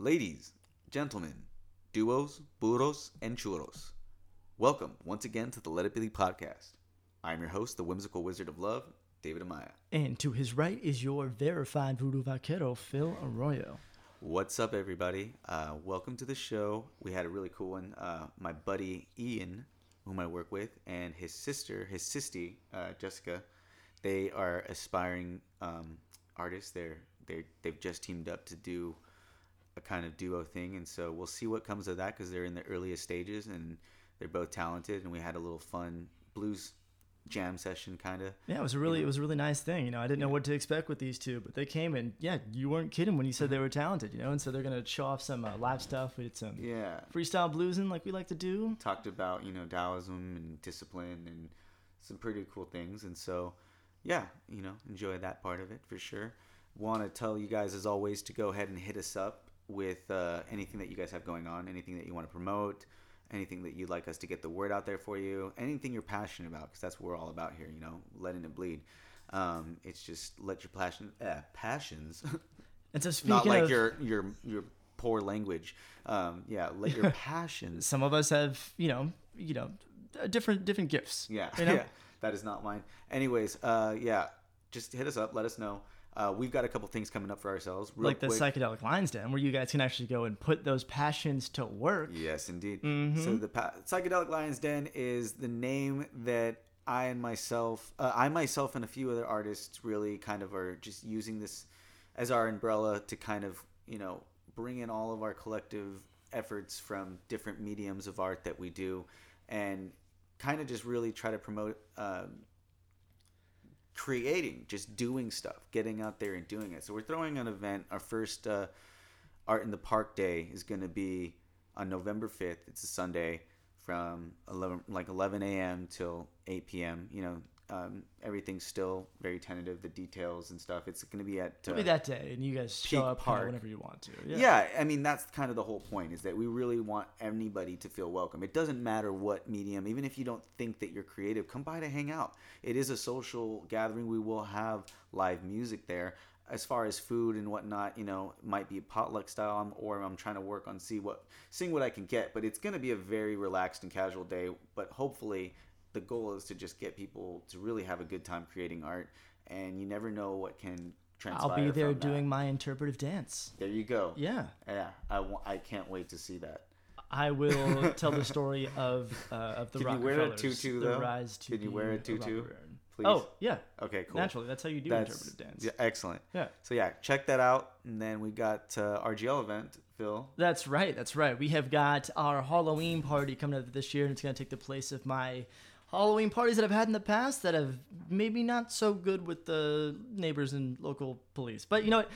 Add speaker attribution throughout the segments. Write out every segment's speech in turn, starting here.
Speaker 1: ladies, gentlemen, duos, burros, and churros. Welcome once again to the Let It Bleed podcast. I'm your host, the whimsical wizard of love, David Amaya.
Speaker 2: And to his right is your verified voodoo vaquero, Phil Arroyo.
Speaker 1: What's up, everybody? Uh, welcome to the show. We had a really cool one. Uh, my buddy Ian, whom I work with, and his sister, his sissy, uh, Jessica, they are aspiring um, artists. They're they they've just teamed up to do a kind of duo thing, and so we'll see what comes of that because they're in the earliest stages and they're both talented. And we had a little fun blues jam session, kind of.
Speaker 2: Yeah, it was a really it was a really nice thing. You know, I didn't know what to expect with these two, but they came and yeah, you weren't kidding when you said they were talented. You know, and so they're gonna show off some uh, live stuff. We did some
Speaker 1: Yeah,
Speaker 2: freestyle bluesing like we like to do.
Speaker 1: talked about you know Taoism and discipline and some pretty cool things, and so yeah, you know, enjoy that part of it for sure. Want to tell you guys as always to go ahead and hit us up with uh, anything that you guys have going on, anything that you want to promote, anything that you'd like us to get the word out there for you, anything you're passionate about, because that's what we're all about here. You know, letting it bleed. Um, it's just let your passion, uh, passions,
Speaker 2: And so speaking
Speaker 1: not like
Speaker 2: of,
Speaker 1: your your your poor language. Um, yeah, let your passions
Speaker 2: some of us have you know you know different different gifts.
Speaker 1: Yeah,
Speaker 2: You know?
Speaker 1: yeah, that is not mine. Anyways, uh, yeah, just hit us up. Let us know. Uh, we've got a couple things coming up for ourselves. Real
Speaker 2: like the
Speaker 1: quick.
Speaker 2: psychedelic lions den, where you guys can actually go and put those passions to work.
Speaker 1: Yes, indeed.
Speaker 2: Mm-hmm.
Speaker 1: So the pa- psychedelic lions den is the name that I and myself, uh, I myself and a few other artists, really kind of are just using this as our umbrella to kind of you know bring in all of our collective efforts from different mediums of art that we do, and kind of just really try to promote. Um, creating, just doing stuff, getting out there and doing it. So we're throwing an event. Our first uh, Art in the Park Day is going to be on November 5th. It's a Sunday from 11 like 11 a.m. till 8 p.m. You know, um, everything's still very tentative, the details and stuff. It's going to be at uh,
Speaker 2: It'll be that day, and you guys show up
Speaker 1: Park.
Speaker 2: whenever you want to.
Speaker 1: yeah. I mean that's kind of the whole point is that we really want anybody to feel welcome. It doesn't matter what medium, even if you don't think that you're creative, come by to hang out. It is a social gathering. We will have live music there. As far as food and whatnot, you know, might be a potluck style, I'm- or I'm trying to work on see what seeing what I can get. But it's going to be a very relaxed and casual day. But hopefully, the goal is to just get people to really have a good time creating art. And you never know what can transpire.
Speaker 2: I'll be there
Speaker 1: from that.
Speaker 2: doing my interpretive dance.
Speaker 1: There you go.
Speaker 2: Yeah.
Speaker 1: Yeah, I, I can't wait to see that.
Speaker 2: I will tell the story of uh, of the
Speaker 1: Can you wear a tutu,
Speaker 2: the
Speaker 1: though?
Speaker 2: rise to
Speaker 1: Can you wear a tutu?
Speaker 2: Oh yeah,
Speaker 1: Okay, cool.
Speaker 2: naturally. That's how you do
Speaker 1: That's
Speaker 2: interpretive dance.
Speaker 1: Yeah, excellent.
Speaker 2: Yeah.
Speaker 1: So yeah, check that out. And then we got uh, RGL event, Phil.
Speaker 2: That's right. That's right. We have got our Halloween party coming up this year, and it's going to take the place of my Halloween parties that I've had in the past that have maybe not so good with the neighbors and local police. But you know what?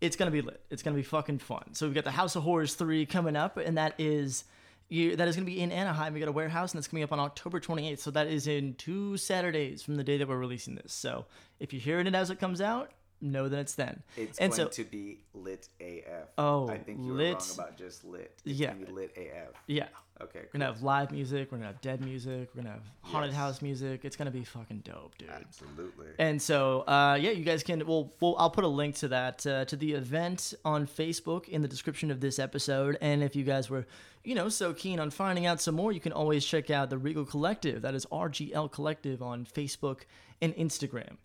Speaker 2: It's going to be lit. It's going to be fucking fun. So we've got the House of Horrors 3 coming up, and that is. You, that is going to be in Anaheim. We got a warehouse, and that's coming up on October 28th. So that is in two Saturdays from the day that we're releasing this. So if you're hearing it as it comes out, know that it's then.
Speaker 1: It's
Speaker 2: and
Speaker 1: going
Speaker 2: so,
Speaker 1: to be lit AF.
Speaker 2: Oh,
Speaker 1: I think you were wrong about just lit. It's
Speaker 2: Yeah.
Speaker 1: gonna be lit AF.
Speaker 2: yeah,
Speaker 1: Okay,
Speaker 2: We're gonna have live music. We're gonna have dead music. We're gonna have haunted
Speaker 1: Yes.
Speaker 2: house music. It's gonna be fucking dope, dude.
Speaker 1: absolutely.
Speaker 2: And so, uh, yeah, you guys can. Well, well, I'll put a link to that uh, to the event on Facebook in the description of this episode. And if you guys were, you know, so keen on finding out some more, you can always check out the Regal Collective. That is RGL Collective on Facebook and Instagram.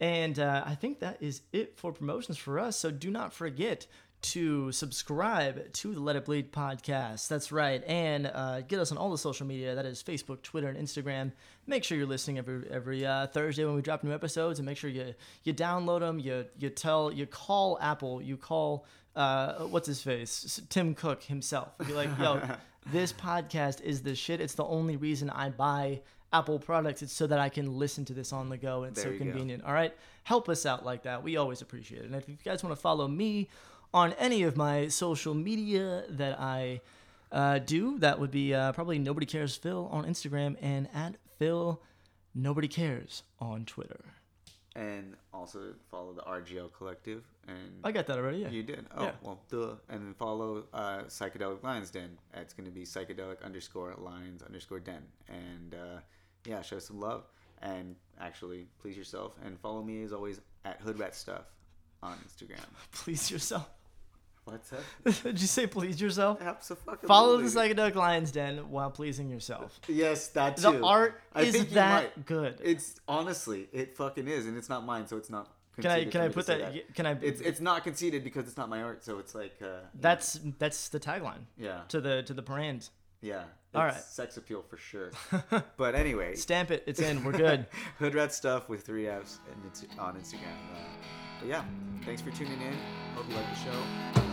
Speaker 2: And uh, I think that is it for promotions for us. So do not forget to subscribe to the Let It Bleed podcast. That's right, and uh, get us on all the social media. That is Facebook, Twitter, and Instagram. Make sure you're listening every every uh, Thursday when we drop new episodes, and make sure you you download them. You you tell you call Apple. You call uh, what's his face Tim Cook himself. Be like, yo, this podcast is the shit. It's the only reason I buy. Apple products, it's so that I can listen to this on the go. And it's
Speaker 1: There
Speaker 2: so
Speaker 1: you go.
Speaker 2: convenient. All right, help us out like that. We always appreciate it. And if you guys want to follow me on any of my social media that I uh, do, that would be uh, probably Nobody Cares Phil on Instagram and at Phil Nobody Cares on Twitter.
Speaker 1: and also follow the RGL Collective. And
Speaker 2: I got that already. Yeah.
Speaker 1: you did. Oh
Speaker 2: Yeah.
Speaker 1: well, duh. And then follow uh, Psychedelic Lions Den. It's going to be psychedelic underscore lions underscore den. And uh, yeah, show some love and actually please yourself. And follow me as always at Hoodrat Stuff on Instagram.
Speaker 2: Please yourself.
Speaker 1: What's up?
Speaker 2: Did you say please yourself?
Speaker 1: Absolutely.
Speaker 2: Follow the psychedelic lion's den while pleasing yourself.
Speaker 1: Yes, that too.
Speaker 2: The art
Speaker 1: I
Speaker 2: is that
Speaker 1: might.
Speaker 2: good.
Speaker 1: It's honestly, it fucking is, and it's not mine, so it's not.
Speaker 2: Can I can I put
Speaker 1: say
Speaker 2: that, Can I?
Speaker 1: It's it's not conceded because it's not my art, so it's like. Uh,
Speaker 2: that's that's the tagline
Speaker 1: yeah,
Speaker 2: to the to the brand.
Speaker 1: yeah.
Speaker 2: All
Speaker 1: It's
Speaker 2: right.
Speaker 1: Sex appeal for sure. but anyway,
Speaker 2: Stamp it. It's in. We're good.
Speaker 1: Hood Rat stuff with three F's and it's on Instagram. Uh, but yeah, thanks for tuning in. Hope you like the show.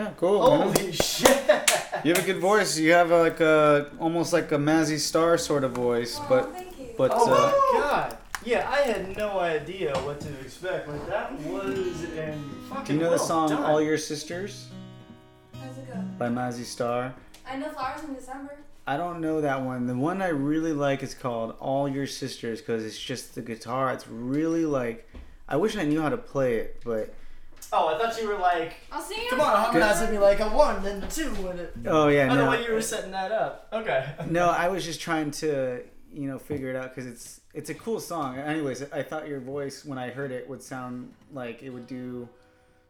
Speaker 3: Yeah,
Speaker 1: cool.
Speaker 2: Holy shit!
Speaker 1: You have a good voice. You have a, like a almost like a Mazzy Star sort of voice,
Speaker 3: Oh,
Speaker 1: but
Speaker 3: thank you.
Speaker 1: but
Speaker 2: Oh
Speaker 1: uh,
Speaker 2: my god! Yeah, I had no idea what to expect. Like that was and fucking.
Speaker 1: do you know
Speaker 2: well
Speaker 1: the song
Speaker 2: done.
Speaker 1: "All Your Sisters"
Speaker 3: How's it go?
Speaker 1: by Mazzy Star?
Speaker 3: I know flowers in December.
Speaker 1: I don't know that one. The one I really like is called "All Your Sisters" because it's just the guitar. It's really like. I wish I knew how to play it, but
Speaker 2: Oh, I thought you were like,
Speaker 3: I'll sing it.
Speaker 2: come on, harmonize with me like a one, then a two, and it.
Speaker 1: oh yeah,
Speaker 2: I don't know
Speaker 1: no.
Speaker 2: why you were setting that up. Okay.
Speaker 1: no, I was just trying to, you know, figure it out because it's it's a cool song. Anyways, I thought your voice when I heard it would sound like it would do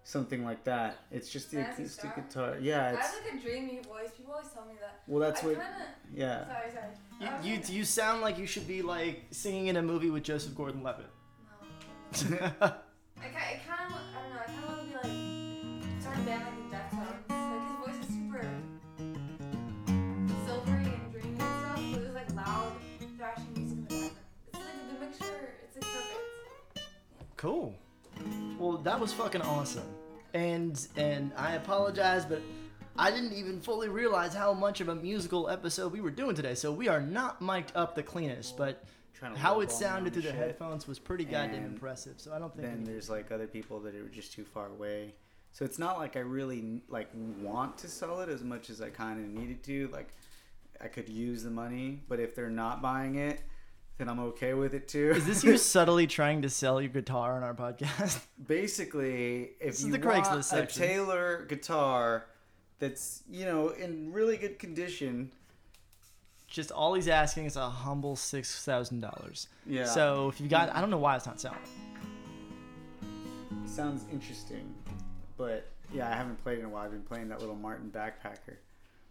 Speaker 1: something like that. It's just the
Speaker 3: Mazzy
Speaker 1: acoustic
Speaker 3: Star?
Speaker 1: guitar. Yeah,
Speaker 3: I
Speaker 1: it's
Speaker 3: have like a dreamy voice. People always tell me that.
Speaker 1: well, that's
Speaker 3: I
Speaker 1: what.
Speaker 3: kinda.
Speaker 1: Yeah.
Speaker 3: Sorry, sorry.
Speaker 2: You,
Speaker 3: I was
Speaker 2: you you sound like you should be like singing in a movie with Joseph Gordon-Levitt.
Speaker 3: No. I, ki- I kind of, I don't know. I kind of
Speaker 2: Cool. Well, that was fucking awesome. And and I apologize, but I didn't even fully realize how much of a musical episode we were doing today. So we are not mic'd up the cleanest, but
Speaker 1: Trying to
Speaker 2: how it sounded
Speaker 1: on
Speaker 2: through the headphones was pretty goddamn
Speaker 1: And
Speaker 2: impressive. So I don't think.
Speaker 1: Then there's like other people that are just too far away. So it's not like I really like want to sell it as much as I kind of needed to. Like I could use the money, but if they're not buying it, then I'm okay with it too.
Speaker 2: Is this you subtly trying to sell your guitar on our podcast?
Speaker 1: basically if
Speaker 2: This is
Speaker 1: you
Speaker 2: the
Speaker 1: want a. Taylor guitar that's you know in really good condition,
Speaker 2: Just all he's asking is a humble six thousand dollars.
Speaker 1: yeah.
Speaker 2: So if you got, I don't know why it's not selling.
Speaker 1: sounds interesting, but yeah, I haven't played in a while. I've been playing that little Martin backpacker,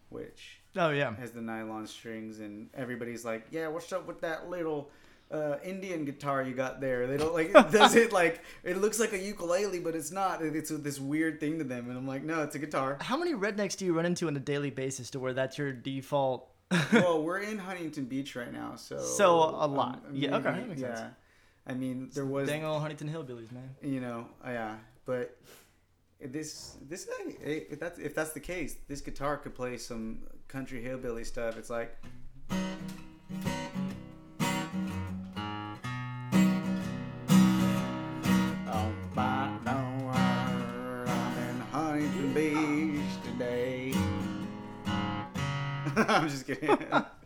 Speaker 1: which
Speaker 2: Oh yeah.
Speaker 1: has the nylon strings, and everybody's like, "Yeah, what's up with that little uh, Indian guitar you got there?" They don't like. Does it like? It looks like a ukulele, but it's not. It's this weird thing to them, and I'm like, "No, it's a guitar."
Speaker 2: How many rednecks do you run into on a daily basis to where that's your default?
Speaker 1: well, we're in Huntington Beach right now, so
Speaker 2: So, a lot. Yeah, okay,
Speaker 1: yeah.
Speaker 2: sense.
Speaker 1: I mean, there was
Speaker 2: Dang old Huntington Hillbillies, man.
Speaker 1: you know, uh, yeah, but this this hey, if that's if that's the case, this guitar could play some country hillbilly stuff. It's like. Oh. I'm just kidding.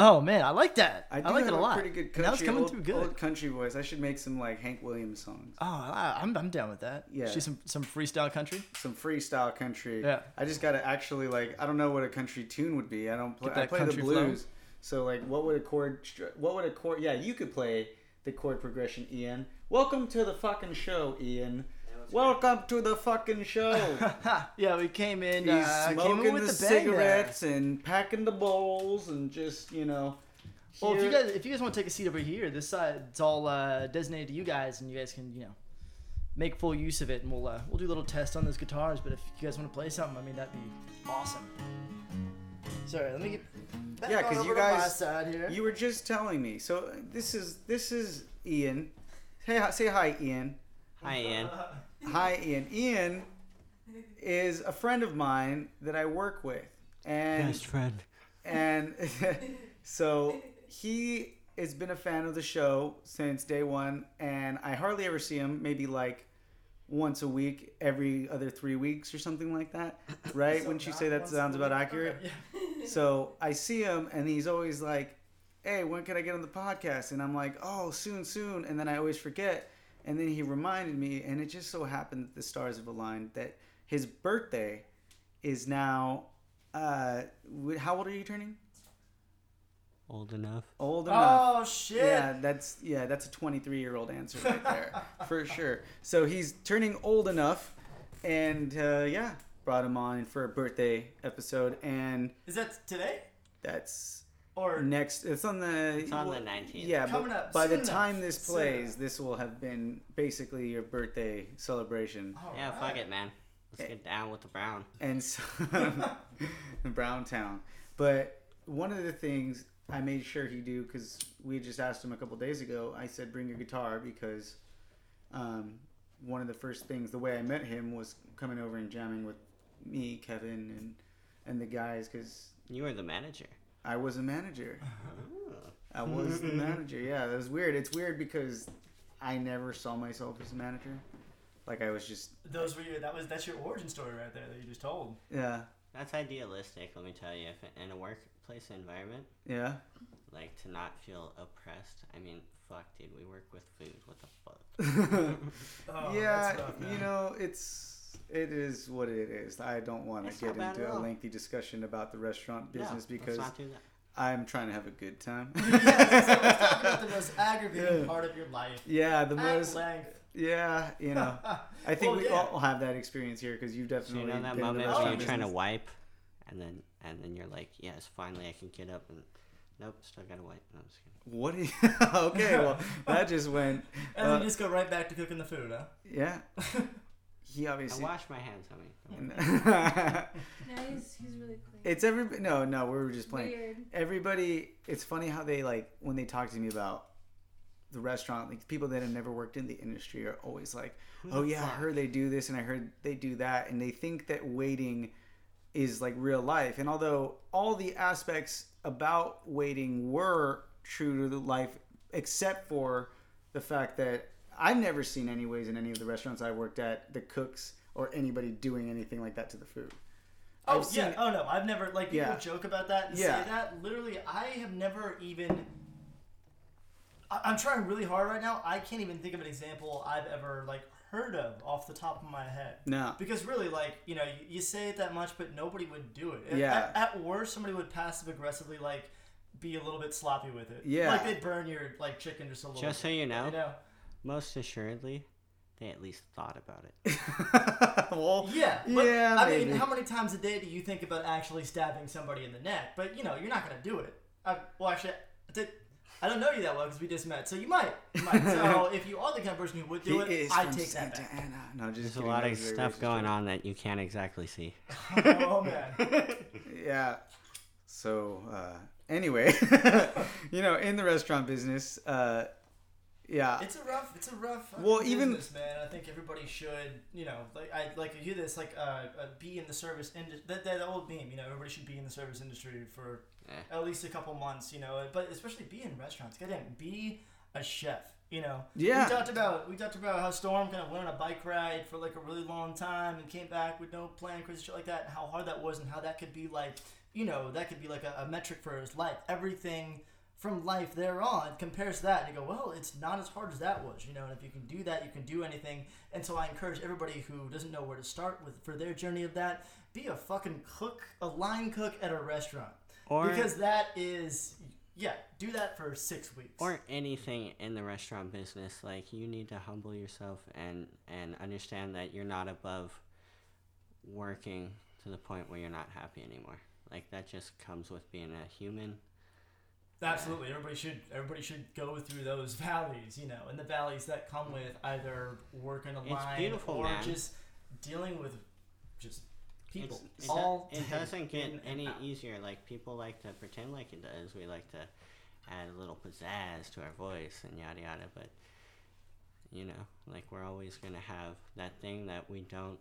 Speaker 2: Oh man, I like that. I,
Speaker 1: I,
Speaker 2: like it a lot.
Speaker 1: Pretty good country.
Speaker 2: That was coming
Speaker 1: old,
Speaker 2: through good.
Speaker 1: Old country voice. I should make some like Hank Williams songs.
Speaker 2: Oh, I, I'm I'm down with that.
Speaker 1: Yeah.
Speaker 2: See some some freestyle country.
Speaker 1: Some freestyle country.
Speaker 2: Yeah.
Speaker 1: I just gotta actually like I don't know what a country tune would be. I don't play. I play the
Speaker 2: country flow.
Speaker 1: blues. So like, what would a chord? What would a chord? Yeah, you could play the chord progression, Ian. Welcome to the fucking show, Ian. Welcome to the fucking show.
Speaker 2: yeah, we came in.
Speaker 1: He's
Speaker 2: uh, came in
Speaker 1: smoking
Speaker 2: with
Speaker 1: the,
Speaker 2: the,
Speaker 1: cigarettes and packing the bowls and just you know.
Speaker 2: Well, if you guys if you guys want to take a seat over here, this side it's all uh, designated to you guys, and you guys can you know make full use of it, and we'll uh, we'll do a little test on those guitars. But if you guys want to play something, I mean that'd be awesome. Sorry, let me get back
Speaker 1: Yeah,
Speaker 2: on
Speaker 1: 'cause you
Speaker 2: over my
Speaker 1: guys-
Speaker 2: side here.
Speaker 1: You were just telling me. So uh, this is this is Ian. Hey, say hi, Ian.
Speaker 4: Hi, Ian.
Speaker 1: Hi, Ian. Ian is a friend of mine that I work with, and
Speaker 4: Best friend.
Speaker 1: and so he has been a fan of the show since day one, and I hardly ever see him. Maybe like once a week, every other three weeks, or something like that. Right? Wouldn't you say that sounds about accurate? Yeah. So I see him, and he's always like, "Hey, when can I get on the podcast?" And I'm like, "Oh, soon, soon." And then I always forget. And then he reminded me, and it just so happened that the stars have aligned that his birthday is now. Uh, how old are you turning?
Speaker 4: Old enough.
Speaker 1: Old enough.
Speaker 2: Oh shit!
Speaker 1: Yeah, that's yeah, that's a 23 year old answer right there for sure. So he's turning old enough, and uh, yeah, brought him on for a birthday episode, and
Speaker 2: Is that today
Speaker 1: that's
Speaker 2: or
Speaker 1: next. It's on the.
Speaker 4: It's on the 19th.
Speaker 1: Yeah,
Speaker 2: Coming up
Speaker 1: by the
Speaker 2: soon
Speaker 1: time
Speaker 2: enough.
Speaker 1: this plays,
Speaker 2: enough.
Speaker 1: this will have been basically your birthday celebration,
Speaker 4: Yeah, fuck it, man. Let's get down with the brown.
Speaker 1: and so in Browntown. But one of the things I made sure he do because we just asked him a couple days ago. I said, "Bring your guitar," because um, one of the first things, the way I met him was coming over and jamming with me, Kevin, and and the guys because
Speaker 4: You were the manager.
Speaker 1: I was a manager. I was the manager. Yeah, that was weird. It's weird because I never saw myself as a manager. Like I was just
Speaker 2: those were your, that was that's your origin story right there that you just told.
Speaker 1: yeah
Speaker 4: That's idealistic, let me tell you. If in a workplace environment,
Speaker 1: yeah.
Speaker 4: like to not feel oppressed. I mean, fuck, dude, we work with food. What the fuck?
Speaker 2: Oh,
Speaker 1: yeah,
Speaker 2: that's rough,
Speaker 1: you know it's it is what it is. I don't want
Speaker 4: It's
Speaker 1: to get into a lengthy discussion about the restaurant business
Speaker 4: let's
Speaker 1: because
Speaker 4: not do that.
Speaker 1: I'm trying to have a good time.
Speaker 2: yes, so let's talk about the most aggravating
Speaker 1: Yeah.
Speaker 2: part of your life.
Speaker 1: yeah, the
Speaker 2: At
Speaker 1: most
Speaker 2: length.
Speaker 1: yeah, you know. I think
Speaker 2: Well,
Speaker 1: we
Speaker 2: yeah.
Speaker 1: all have that experience here because you've
Speaker 4: So
Speaker 1: definitely
Speaker 4: you know that
Speaker 1: been
Speaker 4: moment when you're trying to wipe, and then and then you're like, yes, finally I can get up and. Nope, still gotta wipe. No, I'm just kidding.
Speaker 1: What? do you- okay, well that just went.
Speaker 2: And
Speaker 1: uh,
Speaker 2: then you just go right back to cooking the food, huh?
Speaker 1: yeah, he obviously.
Speaker 4: I wash my hands, honey.
Speaker 3: No, he's, he's really clean.
Speaker 1: it's every no no we were just playing.
Speaker 3: Weird.
Speaker 1: everybody it's funny how they like when they talk to me about the restaurant like people that have never worked in the industry are always like oh yeah i heard they do this and i heard they do that and they think that waiting is like real life and although all the aspects about waiting were true to the life except for the fact that i've never seen anyways in any of the restaurants i worked at the cooks or anybody doing anything like that to the food
Speaker 2: Oh
Speaker 1: I've
Speaker 2: yeah.
Speaker 1: seen-
Speaker 2: Oh no, I've never like people
Speaker 1: Yeah.
Speaker 2: joke about that and
Speaker 1: Yeah.
Speaker 2: say that. Literally, I have never even. I- I'm trying really hard right now. I can't even think of an example I've ever like heard of off the top of my head.
Speaker 1: no
Speaker 2: Because really, like you know, you, you say it that much, but nobody would do it. At-
Speaker 1: Yeah.
Speaker 2: At, at worst, somebody would passive aggressively like be a little bit sloppy with it.
Speaker 1: Yeah.
Speaker 2: Like they'd burn your like chicken just a little.
Speaker 4: Just so you know,
Speaker 2: You know.
Speaker 4: Most assuredly, they at least thought about it.
Speaker 1: well,
Speaker 2: Yeah, but,
Speaker 1: yeah,
Speaker 2: I
Speaker 1: maybe.
Speaker 2: mean, how many times a day do you think about actually stabbing somebody in the neck? But you know, you're not gonna do it. I, well, actually, I, did, I don't know you that well because we just met, so you might. You might. So if you are the kind of person who would do
Speaker 1: He
Speaker 2: it,
Speaker 1: is
Speaker 2: I
Speaker 1: from
Speaker 2: take that
Speaker 1: Santa
Speaker 2: back.
Speaker 1: Ana. No, just
Speaker 4: There's a lot
Speaker 1: That
Speaker 4: of
Speaker 1: was a very
Speaker 4: stuff going on that you can't exactly see.
Speaker 2: oh man.
Speaker 1: Yeah. So uh, anyway, you know, in the restaurant business, uh, yeah,
Speaker 2: It's a rough, it's a rough.
Speaker 1: Well, even-
Speaker 2: business, man. I think everybody should, you know, like I like you hear this, like uh, uh be in the service industry. That, that old meme, you know, everybody should be in the service industry for
Speaker 4: Eh.
Speaker 2: at least a couple months, you know. But especially be in restaurants. Goddamn, be a chef. You know.
Speaker 1: Yeah.
Speaker 2: We talked about we talked about how Storm kind of went on a bike ride for like a really long time and came back with no plan, crazy shit like that, and how hard that was, and how that could be like, you know, that could be like a, a metric for his life. Everything from life thereon compares to that. And you go well it's not as hard as that was you know and if you can do that you can do anything. And so i encourage everybody who doesn't know where to start with for their journey of that be a fucking cook a line cook at a restaurant.
Speaker 4: Or
Speaker 2: because that is yeah do that for six weeks.
Speaker 4: Or anything in the restaurant business like you need to humble yourself and and understand that you're not above working to the point where you're not happy anymore. Like that just comes with being a human
Speaker 2: Absolutely, everybody should everybody should go through those valleys, you know, and the valleys that come with either working a
Speaker 4: It's
Speaker 2: line
Speaker 4: beautiful,
Speaker 2: or
Speaker 4: man.
Speaker 2: just dealing with just people.
Speaker 4: It's- it,
Speaker 2: all
Speaker 4: do- it doesn't get
Speaker 2: in
Speaker 4: any
Speaker 2: out.
Speaker 4: easier like people like to pretend like it does we like to add a little pizzazz to our voice and yada yada but you know like we're always going to have that thing that we don't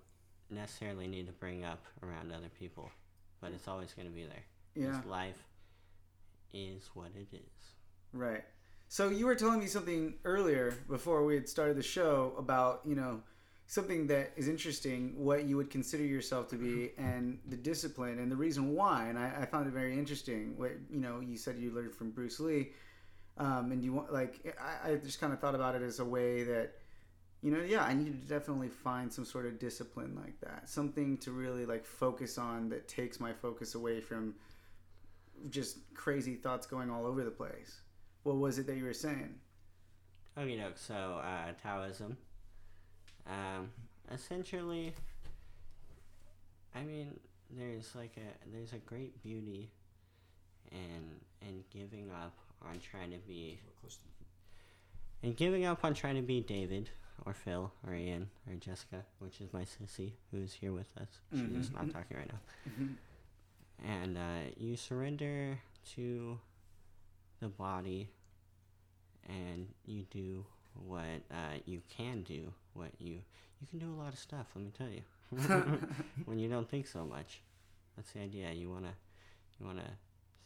Speaker 4: necessarily need to bring up around other people but it's always going to be there
Speaker 1: yeah,
Speaker 4: 'Cause life is what it is
Speaker 1: right. So you were telling me something earlier before we had started the show about you know something that is interesting, what you would consider yourself to be, and the discipline and the reason why. And I, I found it very interesting. What you know, you said you learned from Bruce Lee, um, and you want like I, I just kind of thought about it as a way that you know, yeah, I need to definitely find some sort of discipline like that. Something to really like focus on that takes my focus away from just crazy thoughts going all over the place. What was it that you were saying?
Speaker 4: Okay, doke. So, uh, Taoism. Um, essentially, I mean, there's like a there's a great beauty and and giving up on trying to be and giving up on trying to be David or Phil or Ian or Jessica, which is my sissy who's here with us. She's just not talking right now. And uh, you surrender to the body and you do what uh, you can do what you you can do a lot of stuff let me tell you when you don't think so much that's the idea you want to you want to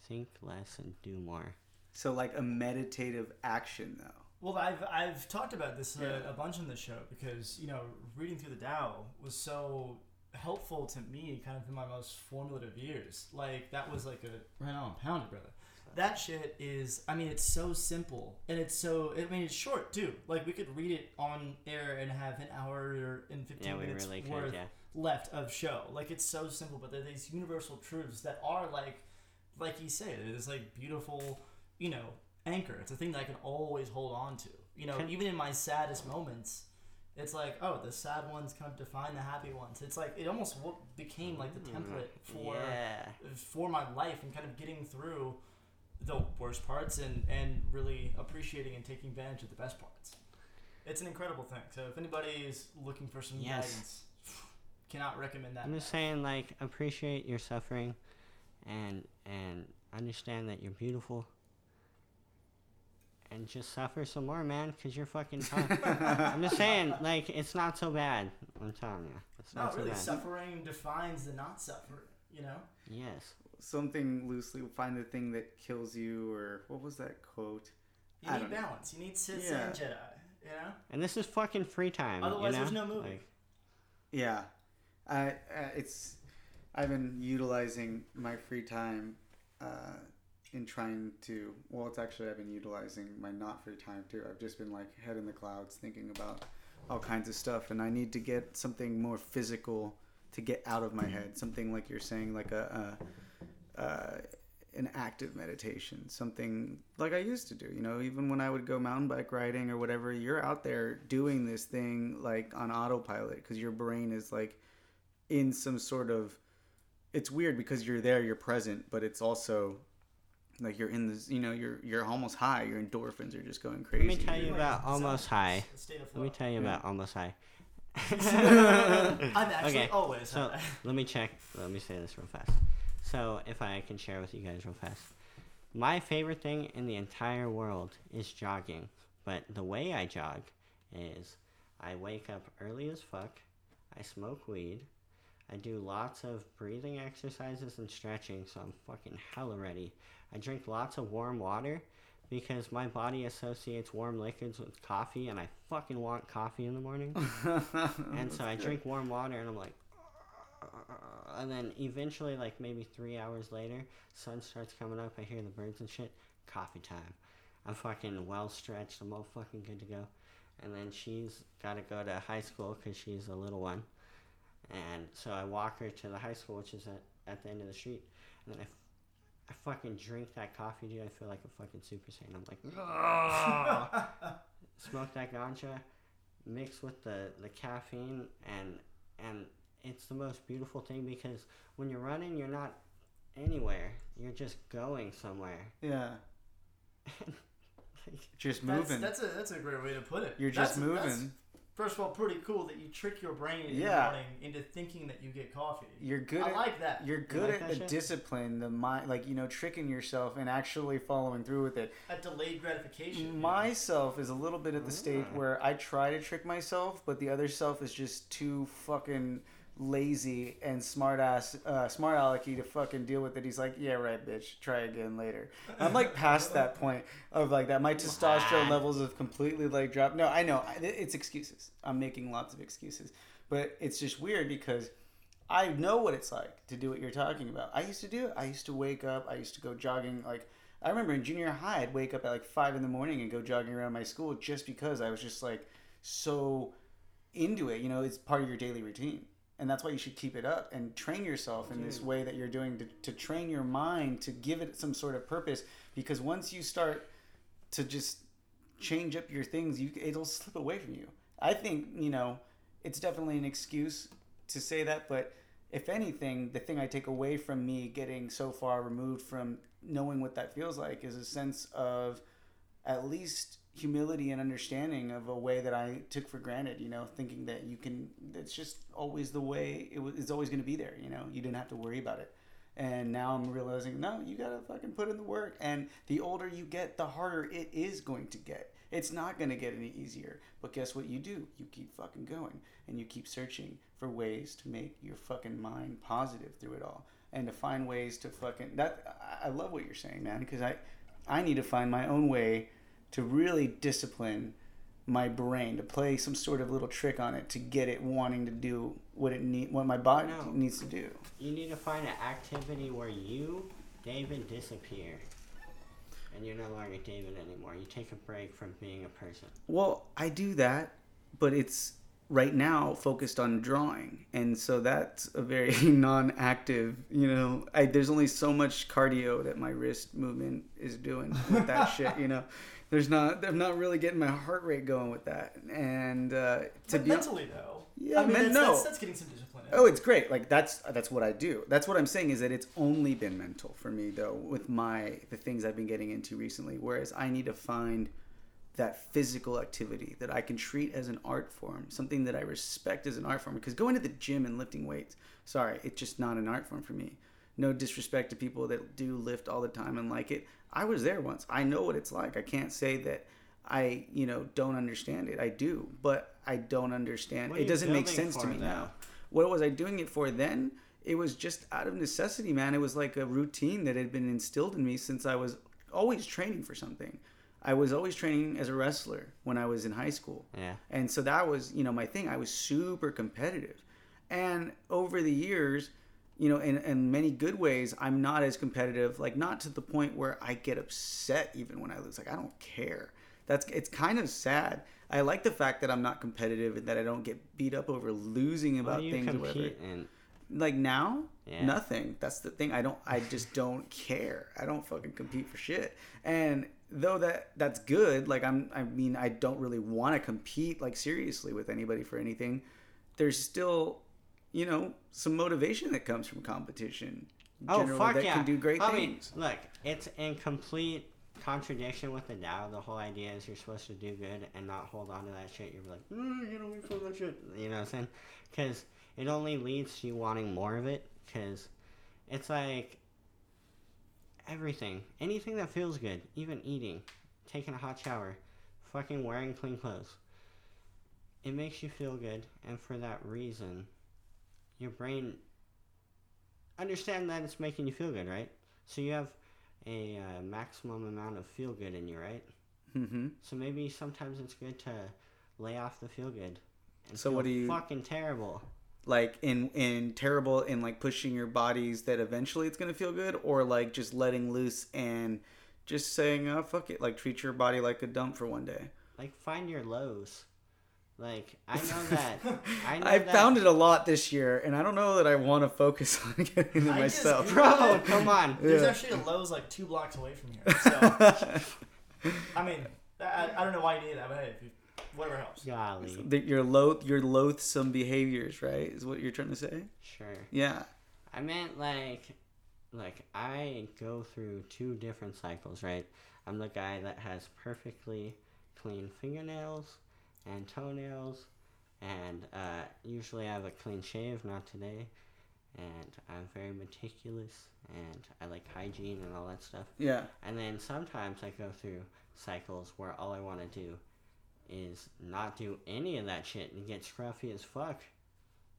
Speaker 4: think less and do more
Speaker 1: So like a meditative action though.
Speaker 2: Well, I've I've talked about this uh,
Speaker 1: Yeah.
Speaker 2: a bunch in the show because you know reading through the Tao was so helpful to me, kind of in my most formative years. Like that was like a right on, pound it, brother. That shit is, I mean, it's so simple and it's so. I mean, it's short too. Like we could read it on air and have an hour and fifteen
Speaker 4: yeah
Speaker 2: minutes
Speaker 4: really could
Speaker 2: worth
Speaker 4: yeah
Speaker 2: left of show. Like it's so simple, but they're these universal truths that are like, like you say, it's like beautiful, you know, anchor. It's a thing that I can always hold on to. You know, even in my saddest moments, it's like, oh, the sad ones kind of define the happy ones. It's like it almost became like the mm. template for
Speaker 4: yeah
Speaker 2: for my life and kind of getting through the worst parts and and really appreciating and taking advantage of the best parts. It's an incredible thing. So if anybody is looking for some
Speaker 4: Yes.
Speaker 2: guidance, cannot recommend that.
Speaker 4: i'm just saying like appreciate your suffering and and understand that you're beautiful and just suffer some more man because you're fucking tough i'm just saying like it's not so bad i'm telling you it's not,
Speaker 2: Not
Speaker 4: so
Speaker 2: really.
Speaker 4: bad
Speaker 2: Suffering defines the not suffering. You know.
Speaker 4: yes
Speaker 1: Something loosely find the thing that kills you or what was that quote?
Speaker 2: You
Speaker 1: I
Speaker 2: need
Speaker 1: don't know.
Speaker 2: balance. You need Sith
Speaker 1: Yeah.
Speaker 2: and Jedi. You know.
Speaker 4: And this is fucking free time.
Speaker 2: Otherwise,
Speaker 4: you know?
Speaker 2: there's no movie.
Speaker 4: Like,
Speaker 1: Yeah. I uh, it's I've been utilizing my free time uh, in trying to well it's actually I've been utilizing my not free time too. I've just been like head in the clouds thinking about all kinds of stuff and I need to get something more physical to get out of my head. Something like you're saying like a, a uh, an active meditation, something like I used to do. You know, even when I would go mountain bike riding or whatever, you're out there doing this thing like on autopilot because your brain is like in some sort of. It's weird because you're there, you're present, but it's also like you're in this. You know, you're you're almost high. Your endorphins are just going crazy.
Speaker 4: Let me tell you
Speaker 1: You're-
Speaker 4: about almost high. Let me tell you
Speaker 1: Yeah.
Speaker 4: about almost high.
Speaker 2: I'm actually
Speaker 4: Okay,
Speaker 2: always
Speaker 4: So
Speaker 2: high.
Speaker 4: let me check. Let me say this real fast. So if I can share with you guys real fast, my favorite thing in the entire world is jogging. But the way I jog is I wake up early as fuck. I smoke weed. I do lots of breathing exercises and stretching, so I'm fucking hella ready. I drink lots of warm water because my body associates warm liquids with coffee, and I fucking want coffee in the morning. and so I drink warm water, and I'm like, and then eventually, like maybe three hours later, sun starts coming up. I hear the birds and shit. Coffee time. I'm fucking well stretched. I'm all fucking good to go. And then she's got to go to high school because she's a little one. And so I walk her to the high school, which is at, at the end of the street. And then I, I fucking drink that coffee, dude. I feel like a fucking Super Saiyan. I'm like, smoke that ganja, mix with the, the caffeine, and and it's the most beautiful thing because when you're running, you're not anywhere. You're just going somewhere.
Speaker 1: yeah,
Speaker 4: Like,
Speaker 1: just moving.
Speaker 2: that's a that's a great way to put it.
Speaker 1: you're just
Speaker 2: That's- that's,
Speaker 1: moving.
Speaker 2: First of all, pretty cool that you trick your brain in
Speaker 1: Yeah.
Speaker 2: the morning into thinking that you get coffee.
Speaker 1: You're good.
Speaker 2: I
Speaker 1: at,
Speaker 2: like that.
Speaker 1: You're good
Speaker 4: like
Speaker 1: at the
Speaker 4: shit?
Speaker 1: discipline, the mind, like you know, tricking yourself and actually following through with it.
Speaker 2: That delayed gratification. you know?
Speaker 1: Myself is a little bit at the stage
Speaker 4: Ah.
Speaker 1: where I try to trick myself, but the other self is just too fucking lazy and smart ass, uh, smart alecky to fucking deal with it. He's like, yeah, right, bitch. Try again later. I'm like past that point of like that. My testosterone levels have completely like dropped. No, I know it's excuses. I'm making lots of excuses, but it's just weird because. I know what it's like to do what you're talking about. I used to do it. I used to wake up. I used to go jogging. Like I remember in junior high, I'd wake up at like five in the morning and go jogging around my school just because I was just like so into it. You know, it's part of your daily routine, and that's why you should keep it up and train yourself in this way that you're doing to, to train your mind to give it some sort of purpose. Because once you start to just change up your things, you it'll slip away from you. I think you know it's definitely an excuse to say that, but if anything, the thing I take away from me getting so far removed from knowing what that feels like is a sense of at least humility and understanding of a way that I took for granted, you know, thinking that you can, it's just always the way it was, it's always going to be there, you know, you didn't have to worry about it. And now I'm realizing, no, you got to fucking put in the work. And the older you get, the harder it is going to get. It's not going to get any easier. But guess what you do? You keep fucking going and you keep searching for ways to make your fucking mind positive through it all and to find ways to fucking that I love what you're saying, man, because I I need to find my own way to really discipline my brain to play some sort of little trick on it to get it wanting to do what it need what my body
Speaker 4: No.
Speaker 1: needs to do.
Speaker 4: you need to find an activity where you, David, disappear. And you're no longer David anymore. You take a break from being a person.
Speaker 1: Well, I do that, but it's right now focused on drawing, and so that's a very non-active. You know, I, there's only so much cardio that my wrist movement is doing with that shit. You know, there's not. I'm not really getting my heart rate going with that, and uh, to
Speaker 2: But
Speaker 1: be
Speaker 2: mentally though.
Speaker 1: Yeah,
Speaker 2: I mean,
Speaker 1: men-
Speaker 2: that's,
Speaker 1: no.
Speaker 2: that's, that's getting some discipline. in.
Speaker 1: Oh, it's great. Like that's that's what I do. That's what I'm saying is that it's only been mental for me though with my the things I've been getting into recently. Whereas I need to find that physical activity that I can treat as an art form, something that I respect as an art form. Because going to the gym and lifting weights, sorry, it's just not an art form for me. No disrespect to people that do lift all the time and like it. I was there once. I know what it's like. I can't say that I, you know, don't understand it. I do, but I don't understand. It doesn't make sense to me
Speaker 4: though?
Speaker 1: now. What was I doing it for then? It was just out of necessity, man. It was like a routine that had been instilled in me since I was always training for something. I was always training as a wrestler when I was in high school.
Speaker 4: Yeah.
Speaker 1: And so that was, you know, my thing. I was super competitive. And over the years, you know, in, in many good ways, I'm not as competitive, like not to the point where I get upset even when I lose. Like I don't care. That's it's kind of sad. I like the fact that I'm not competitive and that I don't get beat up over losing about things or whatever.
Speaker 4: in?
Speaker 1: Like now,
Speaker 4: Yeah.
Speaker 1: Nothing. That's the thing. I don't. I just don't care. I don't fucking compete for shit. And though that that's good, like I'm. I mean, I don't really want to compete like seriously with anybody for anything. There's still, you know, some motivation that comes from competition.
Speaker 4: Oh
Speaker 1: generally,
Speaker 4: fuck
Speaker 1: that
Speaker 4: yeah!
Speaker 1: can do great
Speaker 4: I mean,
Speaker 1: things.
Speaker 4: look, it's in complete contradiction with the Tao. The whole idea is you're supposed to do good and not hold on to that shit. You're like, mm, you know, we feel that shit. You know what I'm saying? Because it only leads to you wanting more of it. Because it's like everything, anything that feels good, even eating, taking a hot shower, fucking wearing clean clothes. It makes you feel good, and for that reason, your brain understand that it's making you feel good, right? So you have a uh, maximum amount of feel good in you, right?
Speaker 1: hmm
Speaker 4: So maybe sometimes it's good to lay off the feel good. And
Speaker 1: So what do you-
Speaker 4: Fucking terrible.
Speaker 1: Like in in terrible in like pushing your bodies that eventually it's gonna feel good, or like just letting loose and just saying, oh fuck it, like treat your body like a dump for one day.
Speaker 4: Like find your lows. Like I know that. I know
Speaker 1: I
Speaker 4: that,
Speaker 1: found it a lot this year, and I don't know that I want to focus on getting it
Speaker 2: I just-
Speaker 1: myself.
Speaker 4: Bro, come on.
Speaker 2: There's
Speaker 1: Yeah.
Speaker 2: actually a Lowe's like two blocks away from here. So I mean, I, I don't know why you need that, but hey, if whatever helps.
Speaker 4: Golly.
Speaker 1: that your loath your loathsome behaviors, right? Is what you're trying to say?
Speaker 4: Sure.
Speaker 1: Yeah.
Speaker 4: I meant like, like I go through two different cycles, right? I'm the guy that has perfectly clean fingernails and toenails, and uh, usually I have a clean shave. Not today, and I'm very meticulous, and I like hygiene and all that stuff.
Speaker 1: Yeah.
Speaker 4: And then sometimes I go through cycles where all I want to do is not do any of that shit and get scruffy as fuck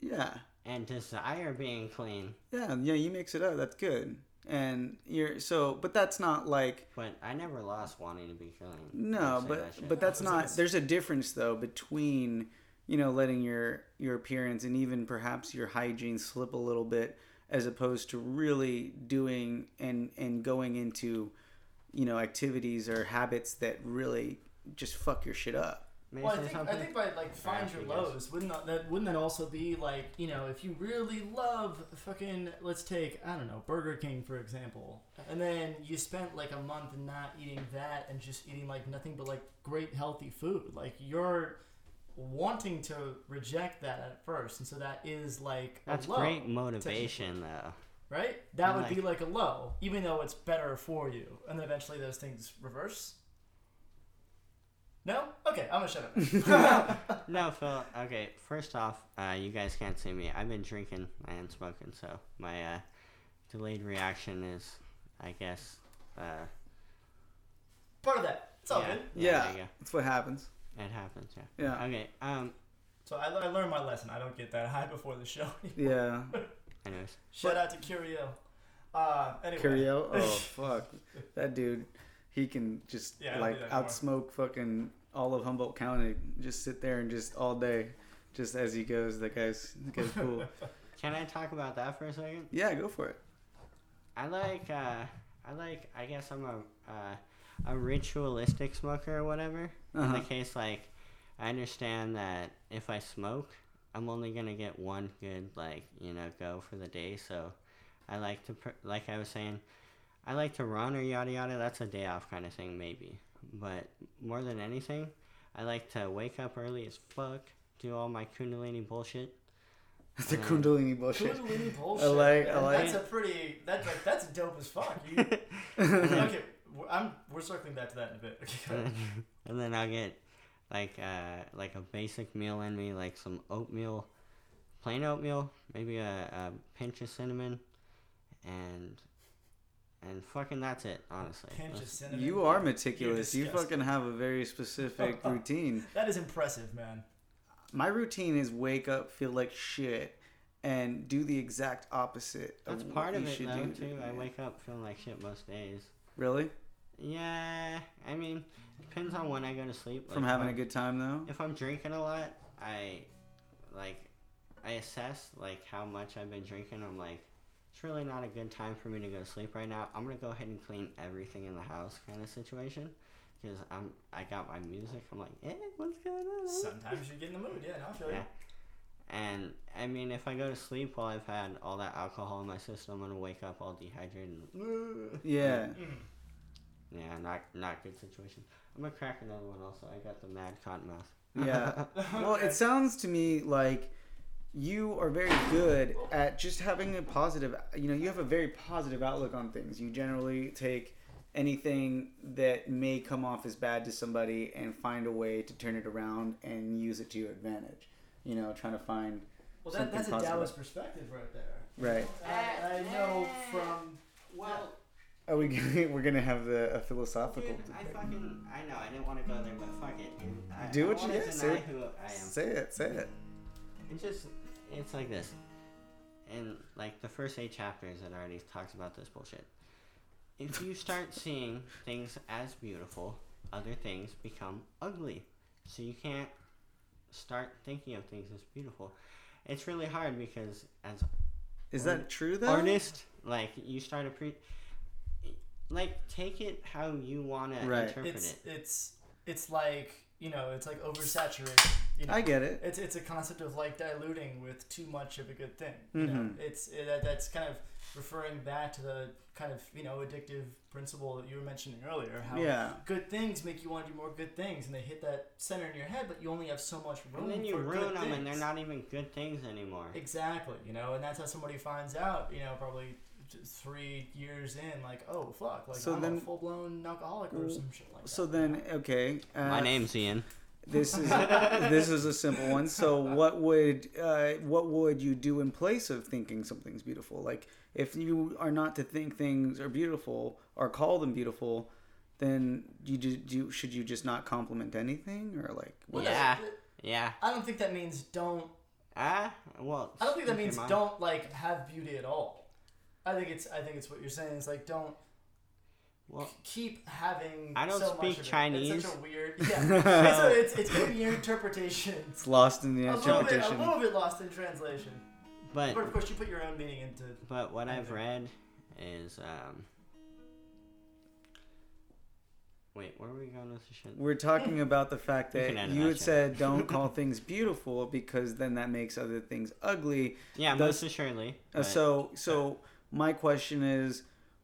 Speaker 1: Yeah.
Speaker 4: and desire being clean.
Speaker 1: Yeah. Yeah. You mix it up. That's good. And you're so, but that's not like
Speaker 4: But I never lost wanting to be clean.
Speaker 1: no,
Speaker 4: Don't that
Speaker 1: but but that's not. There's a difference though between you know letting your your appearance and even perhaps your hygiene slip a little bit as opposed to really doing and and going into you know activities or habits that really just fuck your shit up.
Speaker 4: May
Speaker 2: Well, I think. I think by like find your lows, wouldn't that, that wouldn't that also be like you know if you really love fucking let's take I don't know Burger King for example, and then you spent like a month not eating that and just eating like nothing but like great healthy food, like you're wanting to reject that at first, and so that is like
Speaker 4: That's
Speaker 2: a low,
Speaker 4: great motivation, though.
Speaker 2: right? That
Speaker 4: And,
Speaker 2: would be
Speaker 4: like-
Speaker 2: like a low, even though it's better for you, and then eventually those things reverse. No? Okay, I'm gonna shut up.
Speaker 4: No, Phil. Okay, first off, uh, you guys can't see me. I've been drinking and smoking, so my uh, delayed reaction is, I guess, uh,
Speaker 2: Part of that. It's all
Speaker 4: yeah,
Speaker 2: good.
Speaker 1: Yeah,
Speaker 4: there you
Speaker 1: that's what happens.
Speaker 4: go. It happens. Yeah.
Speaker 1: Yeah.
Speaker 4: Okay. Um.
Speaker 2: So I, I learned my lesson. I don't get that high before the show. Anymore.
Speaker 1: Yeah.
Speaker 4: Anyways,
Speaker 2: Shout out to Curio. Uh, anyway.
Speaker 1: Curio. Oh fuck, that dude. He can just
Speaker 2: Yeah,
Speaker 1: like
Speaker 2: do that
Speaker 1: outsmoke fucking all of Humboldt County. Just sit there and just all day, just as he goes. That guy's that guy's cool.
Speaker 4: can I talk about that for a second?
Speaker 1: yeah, go for it.
Speaker 4: I like. Uh, I like. I guess I'm a uh, a ritualistic smoker or whatever. In
Speaker 1: Uh-huh.
Speaker 4: the case, like, I understand that if I smoke, I'm only gonna get one good, like, you know, go for the day. So, I like to, pr- like I was saying, I like to run or yada yada. That's a day off kind of thing, maybe. But more than anything, I like to wake up early as fuck, do all my Kundalini bullshit.
Speaker 1: the
Speaker 4: Uh,
Speaker 1: Kundalini bullshit.
Speaker 2: Kundalini bullshit.
Speaker 1: I like- I like-
Speaker 2: That's a pretty. That's like that's dope as fuck. You, okay, I'm we're circling back to that in a bit. Okay,
Speaker 4: and then I'll get like uh like a basic meal in me, like some oatmeal, plain oatmeal, maybe a, a pinch of cinnamon, and and fucking that's it. Honestly,
Speaker 2: Pinch of
Speaker 4: That's-
Speaker 2: cinnamon.
Speaker 1: You are
Speaker 2: You're
Speaker 1: meticulous. You fucking have a very specific routine.
Speaker 2: That is impressive, man.
Speaker 1: My routine is wake up, feel like shit, and do the exact opposite.
Speaker 4: that's
Speaker 1: of
Speaker 4: part
Speaker 1: what
Speaker 4: of
Speaker 1: you
Speaker 4: it though
Speaker 1: do.
Speaker 4: too. I wake up feeling like shit most days.
Speaker 1: Really?
Speaker 4: Yeah, I mean, it depends on when I go to sleep.
Speaker 1: From
Speaker 4: Like,
Speaker 1: having a good time though.
Speaker 4: if I'm drinking a lot, I like I assess like how much I've been drinking. I'm like, it's really not a good time for me to go to sleep right now. I'm gonna go ahead and clean everything in the house, kind of situation. Because I'm I got my music. I'm like, eh, what's going on?
Speaker 2: Sometimes you get in the mood. Yeah, no, I feel
Speaker 4: Yeah.
Speaker 2: you.
Speaker 4: And I mean, if I go to sleep while I've had all that alcohol in my system, I'm gonna wake up all dehydrated. And,
Speaker 1: Yeah.
Speaker 4: yeah, not not good situation. I'm gonna crack another one. Also, I got the mad cotton mouth.
Speaker 1: Yeah. Well, it sounds to me like you are very good at just having a positive, you know, you have a very positive outlook on things. You generally take anything that may come off as bad to somebody and find a way to turn it around and use it to your advantage. You know, trying to find
Speaker 2: Well, that,
Speaker 1: something
Speaker 2: that's a
Speaker 1: positive.
Speaker 2: Taoist perspective right there.
Speaker 1: right.
Speaker 2: I, I know from
Speaker 4: Well,
Speaker 1: Are we gonna, we're gonna have the a philosophical
Speaker 4: dude, I fucking I know I didn't want to go there, but fuck it, dude. I,
Speaker 1: Do
Speaker 4: I
Speaker 1: what you
Speaker 4: wanna
Speaker 1: get, say-
Speaker 4: who I am.
Speaker 1: Say it, say it.
Speaker 4: It's just, it's like this. And like the first eight chapters, it already talks about this bullshit. If you start seeing things as beautiful, other things become ugly. So you can't start thinking of things as beautiful. It's really hard because as
Speaker 1: Is that true though?
Speaker 4: artist, like you start appre- like take it how you want to
Speaker 1: Right.
Speaker 4: interpret
Speaker 2: it's
Speaker 4: it.
Speaker 2: it's it's like you know it's like oversaturated. You know?
Speaker 1: I get it.
Speaker 2: It's it's a concept of like diluting with too much of a good thing. You know,
Speaker 1: Mhm.
Speaker 2: it's it, that, that's kind of referring back to the kind of you know addictive principle that you were mentioning earlier. How
Speaker 1: Yeah.
Speaker 2: good things make you want to do more good things, and they hit that center in your head, but you only have so much room.
Speaker 4: And then you
Speaker 2: for
Speaker 4: ruin
Speaker 2: good
Speaker 4: them, and they're not even good things anymore.
Speaker 2: Exactly, you know, and that's how somebody finds out. You know, probably three years in, like, oh fuck, like
Speaker 1: So
Speaker 2: I'm
Speaker 1: then-
Speaker 2: a full blown alcoholic or some shit like
Speaker 1: So
Speaker 2: that.
Speaker 1: So then, okay. Uh,
Speaker 4: My name's Ian.
Speaker 1: This is this is a simple one. So what would uh, what would you do in place of thinking something's beautiful? Like if you are not to think things are beautiful or call them beautiful, then you do, you should you just not compliment anything or like what?
Speaker 4: Yeah.
Speaker 2: that-
Speaker 4: Yeah.
Speaker 2: I don't think that means don't.
Speaker 4: Ah, well.
Speaker 2: I don't think that means don't like have beauty at all. I think it's I think it's what you're saying. It's like don't
Speaker 4: Well,
Speaker 2: keep having.
Speaker 4: I don't
Speaker 2: so
Speaker 4: speak
Speaker 2: much of it.
Speaker 4: Chinese.
Speaker 2: It's such a weird. Yeah. it's, a, it's it's gonna be your interpretation.
Speaker 1: It's lost in the
Speaker 2: A little bit, a little bit lost in translation.
Speaker 4: but
Speaker 2: But of course, you put your own meaning into.
Speaker 4: but what I've read is um. Wait, where are we going with the shit?
Speaker 1: We're talking about the fact that
Speaker 4: can edit
Speaker 1: you
Speaker 4: that
Speaker 1: had
Speaker 4: shit.
Speaker 1: said don't call things beautiful because then that makes other things ugly.
Speaker 4: Yeah,
Speaker 1: Does-
Speaker 4: most assuredly.
Speaker 1: Uh,
Speaker 4: but-
Speaker 1: so so my question is,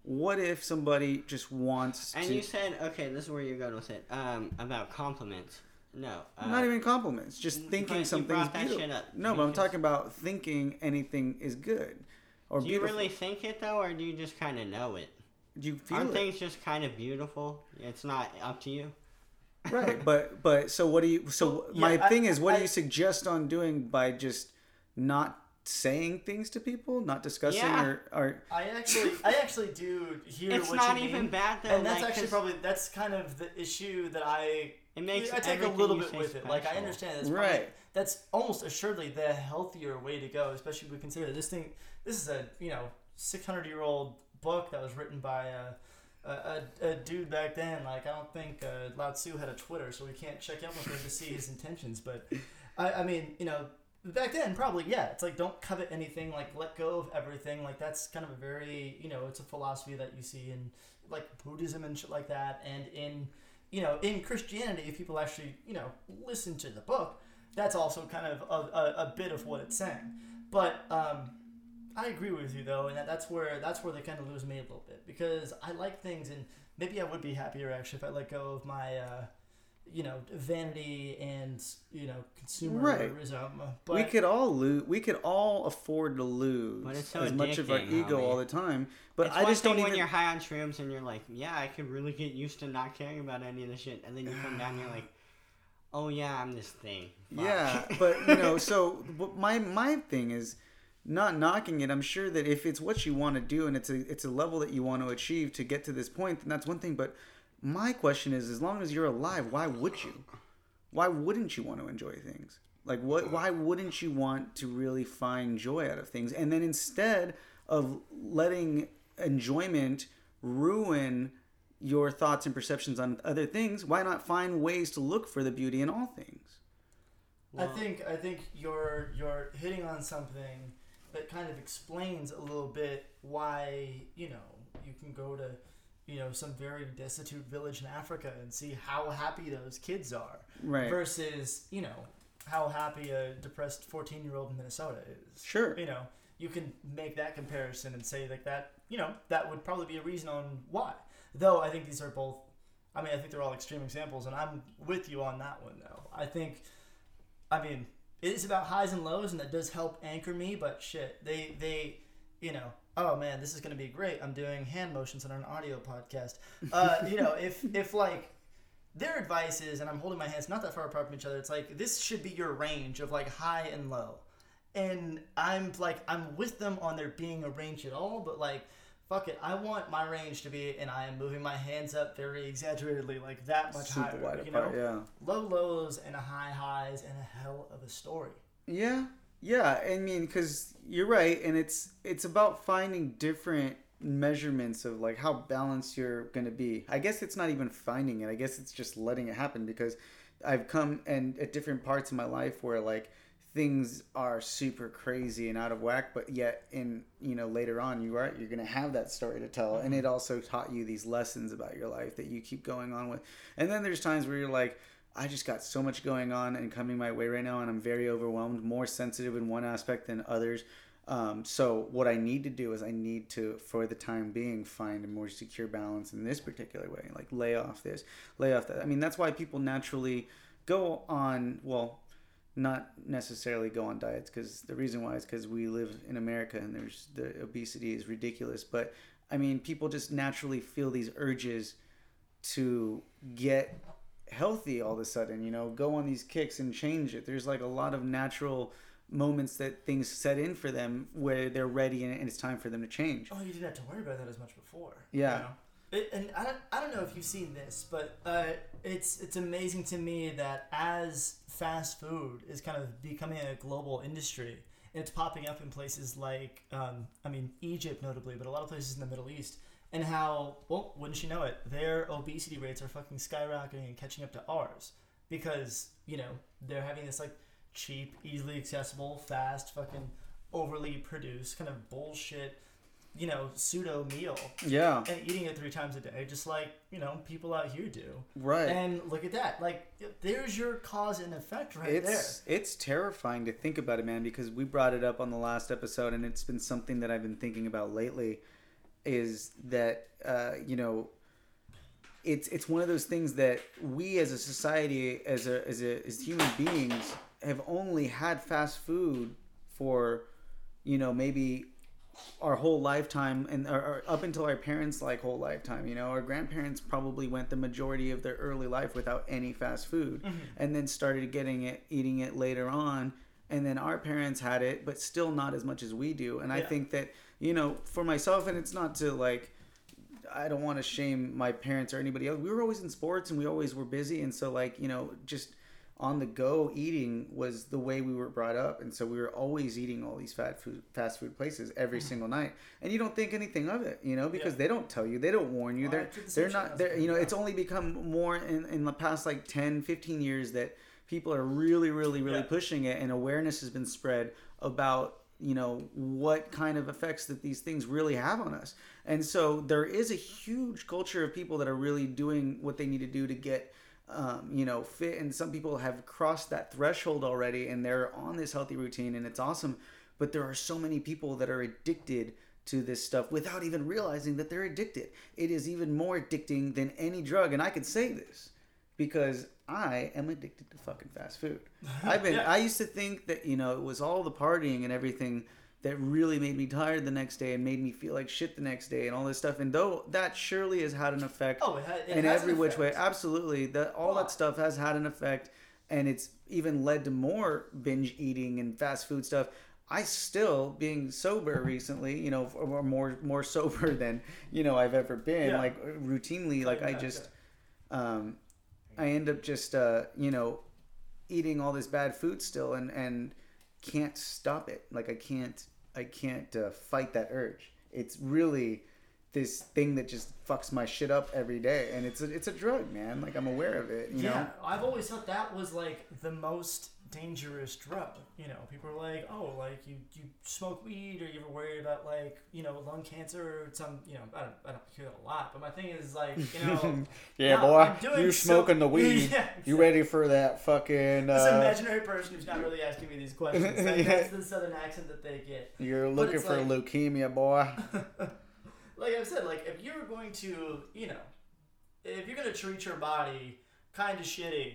Speaker 1: what if somebody just wants
Speaker 4: And
Speaker 1: to?
Speaker 4: you said okay, this is where you're going with it. Um, about compliments. No. Uh,
Speaker 1: not even compliments, just thinking something's beautiful. No, but I'm talking about thinking anything is good or
Speaker 4: Do you
Speaker 1: beautiful.
Speaker 4: really think it though, or do you just kind of know it?
Speaker 1: Do you feel
Speaker 4: Aren't
Speaker 1: it?
Speaker 4: things just kind of beautiful? It's not up to you.
Speaker 1: right? But but so what do you? So
Speaker 2: yeah,
Speaker 1: my
Speaker 2: I-
Speaker 1: thing is, what
Speaker 2: I-
Speaker 1: do you suggest on doing by just not saying things to people, not discussing
Speaker 4: Yeah.
Speaker 1: or or
Speaker 2: I actually, I actually do hear
Speaker 4: It's
Speaker 2: what
Speaker 4: not
Speaker 2: you
Speaker 4: even
Speaker 2: mean.
Speaker 4: bad though.
Speaker 2: and that's
Speaker 4: like,
Speaker 2: actually
Speaker 4: 'cause
Speaker 2: probably that's kind of the issue that I
Speaker 4: it makes
Speaker 2: I take a little bit
Speaker 4: say
Speaker 2: with it. Like I understand that's probably,
Speaker 1: Right.
Speaker 2: that's almost assuredly the healthier way to go, especially if we consider that this thing. This is a you know 600 year old book that was written by a, a, a, a dude back then. Like I don't think uh, Lao Tzu had a Twitter, so we can't check in with him to see his intentions. But I, I mean, you know. Back then, probably yeah. It's like don't covet anything. Like let go of everything. Like that's kind of a very you know it's a philosophy that you see in like Buddhism and shit like that, and in you know, in Christianity, if people actually, you know, listen to the book, that's also kind of a, a, a bit of what it's saying. But um, I agree with you though, and that, that's where that's where they kind of lose me a little bit because I like things, and maybe I would be happier actually if I let go of my, uh, you know, vanity and you know, consumerism. But
Speaker 1: we could all lose. We could all afford to lose
Speaker 4: But it's so
Speaker 1: as much of our ego
Speaker 4: homie.
Speaker 1: all the time. But
Speaker 4: it's
Speaker 1: I just don't
Speaker 4: when
Speaker 1: even.
Speaker 4: you're high on shrooms and you're like, yeah, I could really get used to not caring about any of the shit, and then you come down and you're like, oh yeah, I'm this thing. Fuck.
Speaker 1: Yeah, but you know, so my my thing is not knocking it. I'm sure that if it's what you want to do and it's a it's a level that you want to achieve to get to this point, then that's one thing. But my question is, as long as you're alive, why would you? Why wouldn't you want to enjoy things? Like what? Why wouldn't you want to really find joy out of things? And then instead of letting enjoyment ruin your thoughts and perceptions on other things, why not find ways to look for the beauty in all things?
Speaker 2: I think I think you're you're hitting on something that kind of explains a little bit why you know you can go to you know some very destitute village in Africa and see how happy those kids are
Speaker 1: Right.
Speaker 2: versus you know how happy a depressed 14 year old in Minnesota is.
Speaker 1: Sure.
Speaker 2: You know, you can make that comparison and say like that. You know, that would probably be a reason on why. Though I think these are both. I mean, I think they're all extreme examples, and I'm with you on that one though. I think. I mean, it is about highs and lows, and that does help anchor me. But shit, they they, you know, oh man, this is gonna be great. I'm doing hand motions on an audio podcast. Uh, you know, if if like their advice is, and I'm holding my hands not that far apart from each other. It's like this should be your range of like high and low, and I'm like I'm with them on there being a range at all, but like. Fuck it! I want my range to be, and I am moving my hands up very exaggeratedly, like that much
Speaker 1: Super
Speaker 2: higher.
Speaker 1: wide
Speaker 2: you
Speaker 1: apart,
Speaker 2: know,
Speaker 1: yeah.
Speaker 2: low lows and a high highs and a hell of a story.
Speaker 1: Yeah, yeah. I mean, because you're right, and it's it's about finding different measurements of like how balanced you're gonna be. I guess it's not even finding it. I guess it's just letting it happen because I've come and at different parts of my life where like things are super crazy and out of whack but yet in you know later on you are you're gonna have that story to tell and mm-hmm. it also taught you these lessons about your life that you keep going on with and then there's times where you're like I just got so much going on and coming my way right now, and I'm very overwhelmed, more sensitive in one aspect than others. Um, so what I need to do is I need to, for the time being, find a more secure balance in this particular way. Like lay off this, lay off that. I mean, that's why people naturally go on. Well, not necessarily go on diets because the reason why is because we live in America and there's the obesity is ridiculous. But I mean, people just naturally feel these urges to get healthy all of a sudden, you know, go on these kicks and change it. There's like a lot of natural moments that things set in for them where they're ready and it's time for them to change.
Speaker 2: Oh, you didn't have to worry about that as much before.
Speaker 1: Yeah.
Speaker 2: You know? It, and I don't, I don't know if you've seen this, but uh, it's it's amazing to me that as fast food is kind of becoming a global industry, and it's popping up in places like, um, I mean, Egypt notably, but a lot of places in the Middle East, and how, well, wouldn't you know it, their obesity rates are fucking skyrocketing and catching up to ours because you know they're having this like cheap, easily accessible, fast, fucking overly produced kind of bullshit, you know, pseudo meal
Speaker 1: Yeah.
Speaker 2: and eating it three times a day, just like you know people out here do.
Speaker 1: Right.
Speaker 2: And look at that, like there's your cause and effect right
Speaker 1: it's it's terrifying to think about it, man, because we brought it up on the last episode, and it's been something that I've been thinking about lately. Is that uh, you know, it's it's one of those things that we as a society, as a as a as human beings, have only had fast food for, you know, maybe our whole lifetime and or, or up until our parents like whole lifetime you know our grandparents probably went the majority of their early life without any fast food and then started getting it eating it later on and then our parents had it but still not as much as we do. And i think that you know for myself and it's not to like I don't want to shame my parents or anybody else. We were always in sports and we always were busy, and so like you know, just on the go eating was the way we were brought up, and so we were always eating all these fast food fast food places every single night, and you don't think anything of it, you know, because
Speaker 2: Yeah.
Speaker 1: they don't tell you, they don't warn you, they're
Speaker 2: the
Speaker 1: they're not,
Speaker 2: when I was
Speaker 1: they're you know, it's only become more in in the past like 10, 15 years that people are really, really, really
Speaker 2: Yeah.
Speaker 1: pushing it, and awareness has been spread about you know what kind of effects that these things really have on us. And so there is a huge culture of people that are really doing what they need to do to get um, you know fit and some people have crossed that threshold already and they're on this healthy routine and it's awesome. But there are so many people that are addicted to this stuff without even realizing that they're addicted. It is even more addicting than any drug and i could say this because I am addicted to fucking fast food. I've been
Speaker 2: Yeah.
Speaker 1: I used to think that, you know, it was all the partying and everything that really made me tired the next day and made me feel like shit the next day and all this stuff. And though that surely has had an effect
Speaker 2: Oh, it ha- it
Speaker 1: in every which way, absolutely. That all that stuff has had an effect and it's even led to more binge eating and fast food stuff. I still being sober recently, you know, or more more sober than, you know, I've ever been,
Speaker 2: Yeah.
Speaker 1: like routinely like I
Speaker 2: Yeah,
Speaker 1: just um, I end up just uh, you know eating all this bad food still and and can't stop it. Like I can't I can't uh, fight that urge. It's really this thing that just fucks my shit up every day, and it's a, it's a drug, man. Like I'm aware of it. You
Speaker 2: yeah,
Speaker 1: know.
Speaker 2: I've always thought that was like the most dangerous drug. You know, people are like, oh, like you, you smoke weed, or you ever worried about like you know lung cancer or some you know I don't I don't hear that a lot, but my thing is like you know
Speaker 1: yeah,
Speaker 2: No,
Speaker 1: boy, you
Speaker 2: so-
Speaker 1: smoking the weed.
Speaker 2: Yeah,
Speaker 1: You ready for that fucking?
Speaker 2: this
Speaker 1: Uh,
Speaker 2: imaginary person who's not really asking me these questions. Like, that's the southern accent that they get.
Speaker 1: you're looking for
Speaker 2: like-
Speaker 1: leukemia, boy.
Speaker 2: like I've said, like if you're going to, you know, if you're gonna treat your body kind of shitty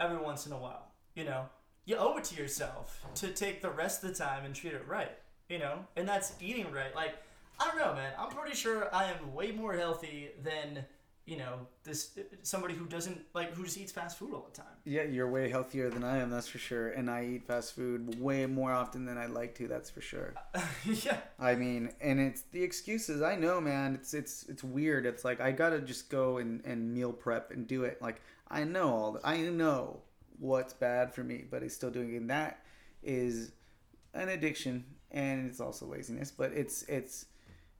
Speaker 2: every once in a while, you know, you owe it to yourself to take the rest of the time and treat it right, you know, and that's eating right. Like I don't know, man. I'm pretty sure I am way more healthy than you know this somebody who doesn't like who just eats fast food all the time.
Speaker 1: Yeah, you're way healthier than I am, that's for sure. And I eat fast food way more often than I'd like to, that's for sure.
Speaker 2: yeah.
Speaker 1: I mean, and it's the excuses. I know, man. It's it's it's weird. It's like I gotta just go and, and meal prep and do it. Like I know all. The, I know what's bad for me, but it's still doing it. And that is an addiction, and it's also laziness. But it's it's.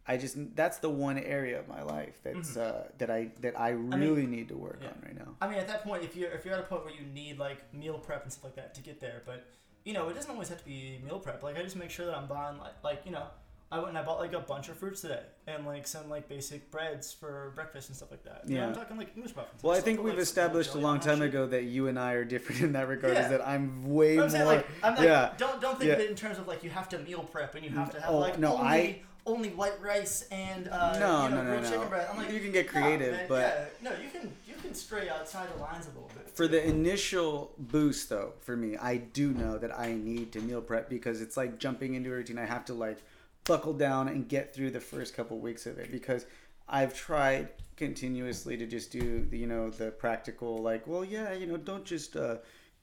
Speaker 1: I just that's the one area of my life that's uh, that I that I really need to work
Speaker 2: yeah.
Speaker 1: on right now.
Speaker 2: I mean, at that point, if you're if you're at a point where you need like meal prep and stuff like that to get there, but you know, it doesn't always have to be meal prep. Like I just make sure that I'm buying like like you know, I went and I bought like a bunch of fruits today and like some like basic breads for breakfast and stuff like that.
Speaker 1: Yeah.
Speaker 2: I'm talking like English muffins.
Speaker 1: Well, I think we've
Speaker 2: like,
Speaker 1: established a long time
Speaker 2: shit.
Speaker 1: ago that you and I are different in that regard.
Speaker 2: Yeah.
Speaker 1: Is that I'm way
Speaker 2: I'm
Speaker 1: more.
Speaker 2: saying like I'm like
Speaker 1: yeah.
Speaker 2: don't don't think
Speaker 1: Yeah.
Speaker 2: of it in terms of like you have to meal prep and you have to have
Speaker 1: Oh,
Speaker 2: like
Speaker 1: no,
Speaker 2: only
Speaker 1: I-
Speaker 2: only white rice and uh,
Speaker 1: No,
Speaker 2: you know,
Speaker 1: no, no, no.
Speaker 2: chicken bread. I'm like
Speaker 1: You can get creative,
Speaker 2: man,
Speaker 1: but-
Speaker 2: yeah, no, you can you can stray outside the lines a little bit.
Speaker 1: For the initial boost, though, for me, I do know that I need to meal prep because it's like jumping into a routine. I have to like buckle down and get through the first couple weeks of it because I've tried continuously to just do the you know the practical like well yeah you know don't just uh,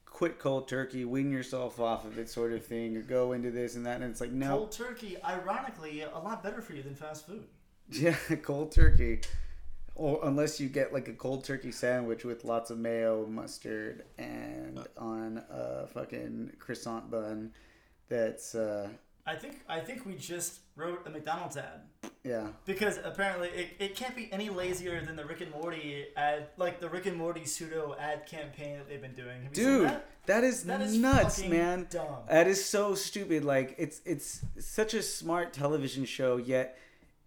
Speaker 1: quit cold turkey wean yourself off of it sort of thing or go into this and that and it's like no
Speaker 2: Cold turkey, ironically, a lot better for you than fast food.
Speaker 1: Yeah, cold turkey. Or unless you get like a cold turkey sandwich with lots of mayo, mustard, and on a fucking croissant bun. That's uh,
Speaker 2: I think I think we just wrote a McDonald's ad
Speaker 1: yeah,
Speaker 2: because apparently it, it can't be any lazier than the Rick and Morty ad, like the Rick and Morty pseudo ad campaign that they've been doing. Have you seen
Speaker 1: dude,
Speaker 2: that?
Speaker 1: that is,
Speaker 2: That is
Speaker 1: nuts, man.
Speaker 2: dumb.
Speaker 1: That is so stupid. Like it's it's such a smart television show, yet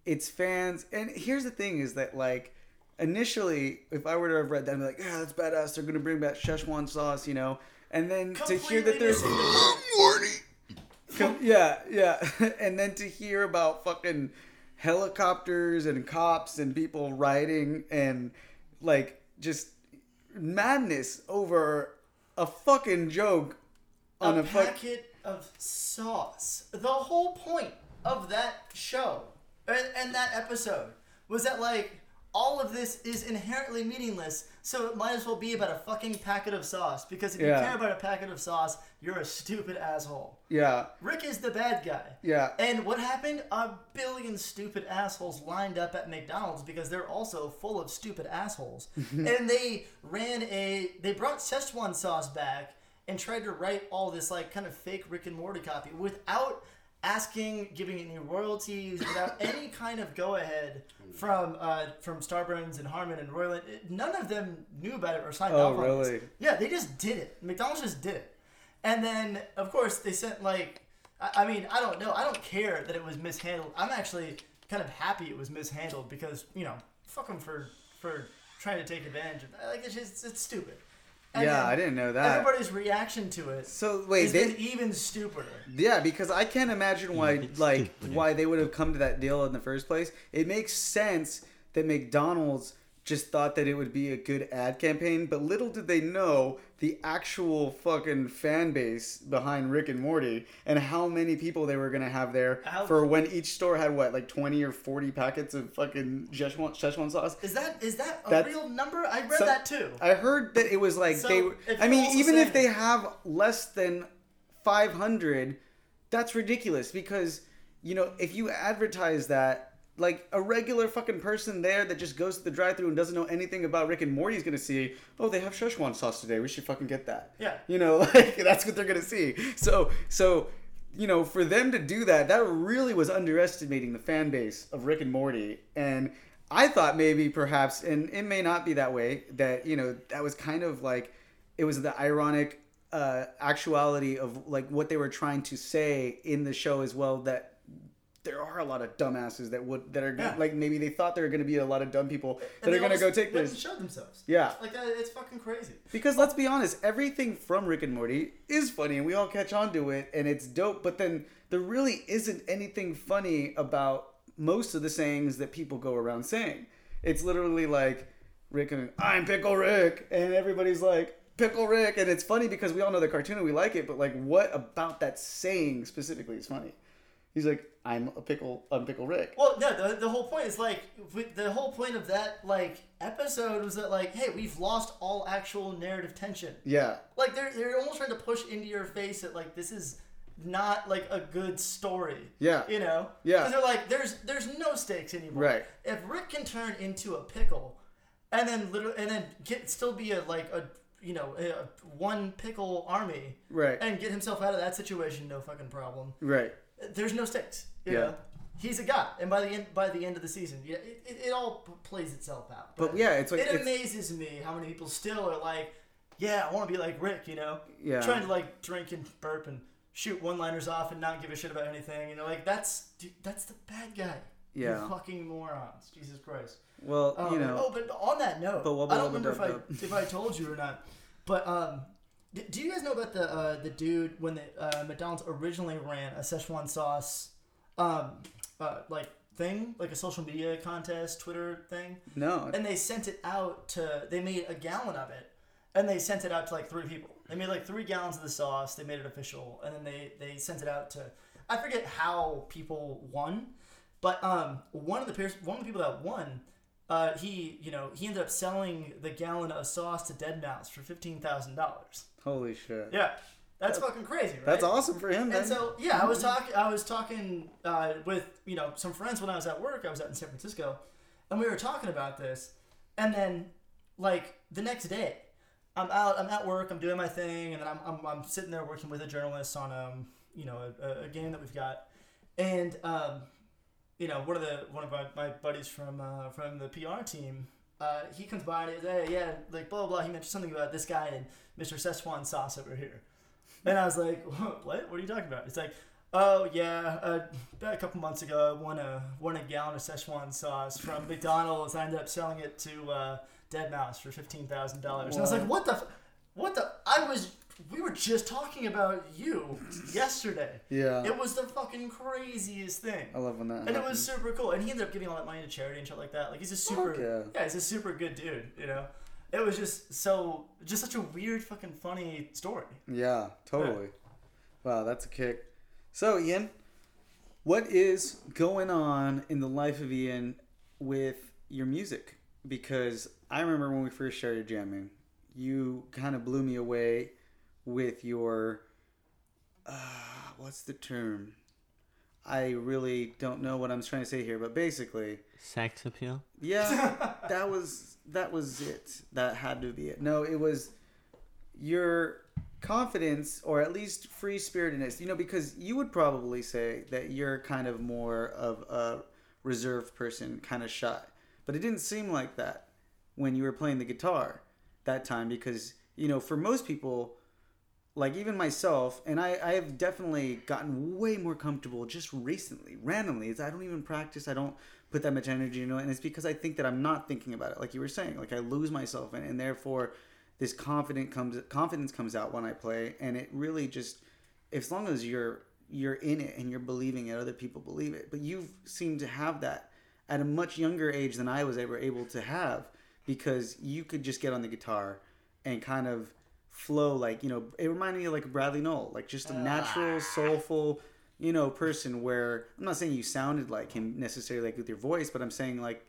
Speaker 1: its fans. And here's the thing: is that like initially, if I were to have read that, I'd be like, yeah, that's badass. They're gonna bring back Szechuan sauce, you know. And then to hear that there's
Speaker 2: missing the
Speaker 1: Com- yeah, yeah. and then to hear about fucking helicopters and cops and people riding and like just madness over a fucking joke on
Speaker 2: a,
Speaker 1: a, fuck.
Speaker 2: packet of sauce. The whole point of that show and, and that episode was that like all of this is inherently meaningless, so it might as well be about a fucking packet of sauce. Because if
Speaker 1: Yeah.
Speaker 2: you care about a packet of sauce, you're a stupid asshole.
Speaker 1: Yeah,
Speaker 2: Rick is the bad guy.
Speaker 1: yeah.
Speaker 2: And what happened? A billion stupid assholes lined up at McDonald's because they're also full of stupid assholes. and they ran a they brought Szechuan sauce back and tried to write all this like kind of fake Rick and Morty copy without asking, giving any royalties, without any kind of go ahead from uh, from Starburns and Harmon and Roiland. None of them knew about it or signed
Speaker 1: Oh,
Speaker 2: off on this.
Speaker 1: really?
Speaker 2: Yeah, they just did it. McDonald's just did it. And then, of course, they sent like, I, I mean, I don't know. I don't care that it was mishandled. I'm actually kind of happy it was mishandled because you know, fuck them for for trying to take advantage of. that. Like it's just it's stupid. And
Speaker 1: Yeah, I didn't know that.
Speaker 2: Everybody's reaction to it
Speaker 1: So wait,
Speaker 2: has
Speaker 1: they
Speaker 2: been even stupider.
Speaker 1: Yeah, because I can't imagine why like
Speaker 4: stupid.
Speaker 1: why they would have come to that deal in the first place. It makes sense that McDonald's just thought that it would be a good ad campaign, but little did they know the actual fucking fan base behind Rick and Morty and how many people they were gonna have there
Speaker 2: How-
Speaker 1: for when each store had what like twenty or forty packets of fucking Szechuan, Szechuan sauce.
Speaker 2: Is that is that a
Speaker 1: That's-
Speaker 2: real number? I read
Speaker 1: So-
Speaker 2: that too.
Speaker 1: I heard that it was like
Speaker 2: So,
Speaker 1: they. I mean, even if they have less than five hundred, that's ridiculous because you know if you advertise that. Like a regular fucking person there that just goes to the drive-through and doesn't know anything about Rick and Morty is gonna see, oh, they have Szechuan sauce today. We should fucking get that.
Speaker 2: Yeah.
Speaker 1: You know, like that's what they're gonna see. So, so, you know, for them to do that, that really was underestimating the fan base of Rick and Morty. And I thought maybe perhaps, and it may not be that way, that you know that was kind of like it was the ironic uh, actuality of like what they were trying to say in the show as well that there are a lot of dumbasses that would that are
Speaker 2: Yeah.
Speaker 1: like maybe they thought there were going to be a lot of dumb people that are going to go take this
Speaker 2: and showed themselves.
Speaker 1: yeah
Speaker 2: Like uh, it's fucking crazy.
Speaker 1: because let's be honest everything from rick and morty is funny and we all catch on to it and it's dope but then there really isn't anything funny about most of the sayings that people go around saying it's literally like rick and i'm pickle rick and everybody's like pickle rick and it's funny because we all know the cartoon and we like it but like what about that saying specifically is funny he's like i'm a pickle i'm pickle rick
Speaker 2: Well, no, the, the whole point is like the whole point of that like episode was that like, hey, we've lost all actual narrative tension.
Speaker 1: yeah
Speaker 2: Like they're they're almost trying to push into your face that like this is not like a good story.
Speaker 1: Yeah.
Speaker 2: You know.
Speaker 1: Yeah.
Speaker 2: Because they're like, there's there's no stakes anymore.
Speaker 1: Right.
Speaker 2: If Rick can turn into a pickle, and then literally and then get still be a like a you know a, one pickle army.
Speaker 1: Right.
Speaker 2: And get himself out of that situation, no fucking problem.
Speaker 1: right
Speaker 2: There's no stakes. You
Speaker 1: Yeah.
Speaker 2: know. He's a guy, and by the end by the end of the season, yeah, it, it, it all p- plays itself out.
Speaker 1: But yeah, it's like-
Speaker 2: it
Speaker 1: it's-
Speaker 2: amazes me how many people still are like, yeah, I want to be like Rick, you know,
Speaker 1: Yeah.
Speaker 2: trying to like drink and burp and shoot one-liners off and not give a shit about anything, you know, like that's dude, that's the bad guy.
Speaker 1: Yeah.
Speaker 2: You fucking morons, Jesus Christ.
Speaker 1: well
Speaker 2: Um,
Speaker 1: you know
Speaker 2: Oh, but on that note,
Speaker 1: But wubba
Speaker 2: I don't remember if I if I told you or not, but um, do you guys know about the uh, the dude when the uh, McDonald's originally ran a Szechuan sauce, um, uh, like thing, like a social media contest, Twitter thing,
Speaker 1: no
Speaker 2: and they sent it out to they made a gallon of it, and they sent it out to like three people. They made like three gallons of the sauce. They made it official, and then they they sent it out to I forget how people won, but um one of the pers- one of the people that won. Uh, he, you know, he ended up selling the gallon of sauce to deadmau5 for fifteen thousand dollars.
Speaker 1: holy shit
Speaker 2: Yeah, that's fucking crazy, right?
Speaker 1: that's awesome for him man.
Speaker 2: And so yeah, I was talking. I was talking uh, with you know some friends when I was at work. I was out in San Francisco, and we were talking about this. And then like the next day, I'm out. I'm at work. I'm doing my thing, and then I'm I'm, I'm sitting there working with a journalist on um you know a, a game that we've got, and um you know one of the one of my, my buddies from uh, from the PR team. Uh, he comes by and he goes, hey, yeah, like blah, blah, blah. He mentioned something about this guy and Mr. Szechuan sauce over here. And I was like, what? What are you talking about? It's like, oh yeah, uh, about a couple months ago, I won a won a gallon of Szechuan sauce from McDonald's. I ended up selling it to uh, deadmau5 for fifteen thousand dollars. And I was like, what the, f- what the? I was, we were just talking about you yesterday.
Speaker 1: yeah
Speaker 2: It was the fucking craziest thing.
Speaker 1: i love when that
Speaker 2: And it was super cool. And he ended up giving all that money to charity and shit like that. Like he's a super
Speaker 1: Fuck yeah.
Speaker 2: he's a super good dude, you know? It was just so just such a weird fucking funny story.
Speaker 1: Yeah, totally. Wow, that's a kick. So, Ian, what is going on in the life of Ian with your music? Because I remember when we first started jamming, you kind of blew me away with your uh, what's the term? I really don't know what I'm trying to say here, but basically,
Speaker 4: Sex appeal.
Speaker 1: yeah, that was that was it. That had to be it. No, it was your confidence or at least free spiritedness. You know, because you would probably say that you're kind of more of a reserved person, kind of shy. But it didn't seem like that when you were playing the guitar that time because, you know, for most people like even myself and I, I have definitely gotten way more comfortable just recently randomly. It's, i don't even practice i don't put that much energy into it and it's because i think that i'm not thinking about it. Like you were saying like i lose myself it and therefore this confident comes confidence comes out when i play and it really just as long as you're you're in it and you're believing it other people believe it. But you seem to have that at a much younger age than i was ever able to have because you could just get on the guitar and kind of flow like you know it reminded me of like bradley Nowell like just a natural soulful you know person where i'm not saying you sounded like him necessarily like with your voice but i'm saying like